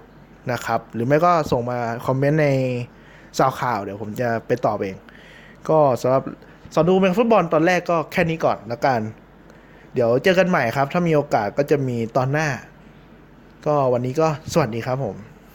Speaker 1: นะครับ หรือไม่ก็ส่งมา comment ในซาวข่าว เดี๋ยวผมจะไปตอบเอง ก็สำหรับสอนดูเมงฟุตบอลตอนแรกก็แค่นี้ก่อนแล้วกัน เดี๋ยวเจอกันใหม่ครับ ถ้ามีโอกาสก็จะมีตอนหน้า ก็วันนี้ก็สวัสดีครับผม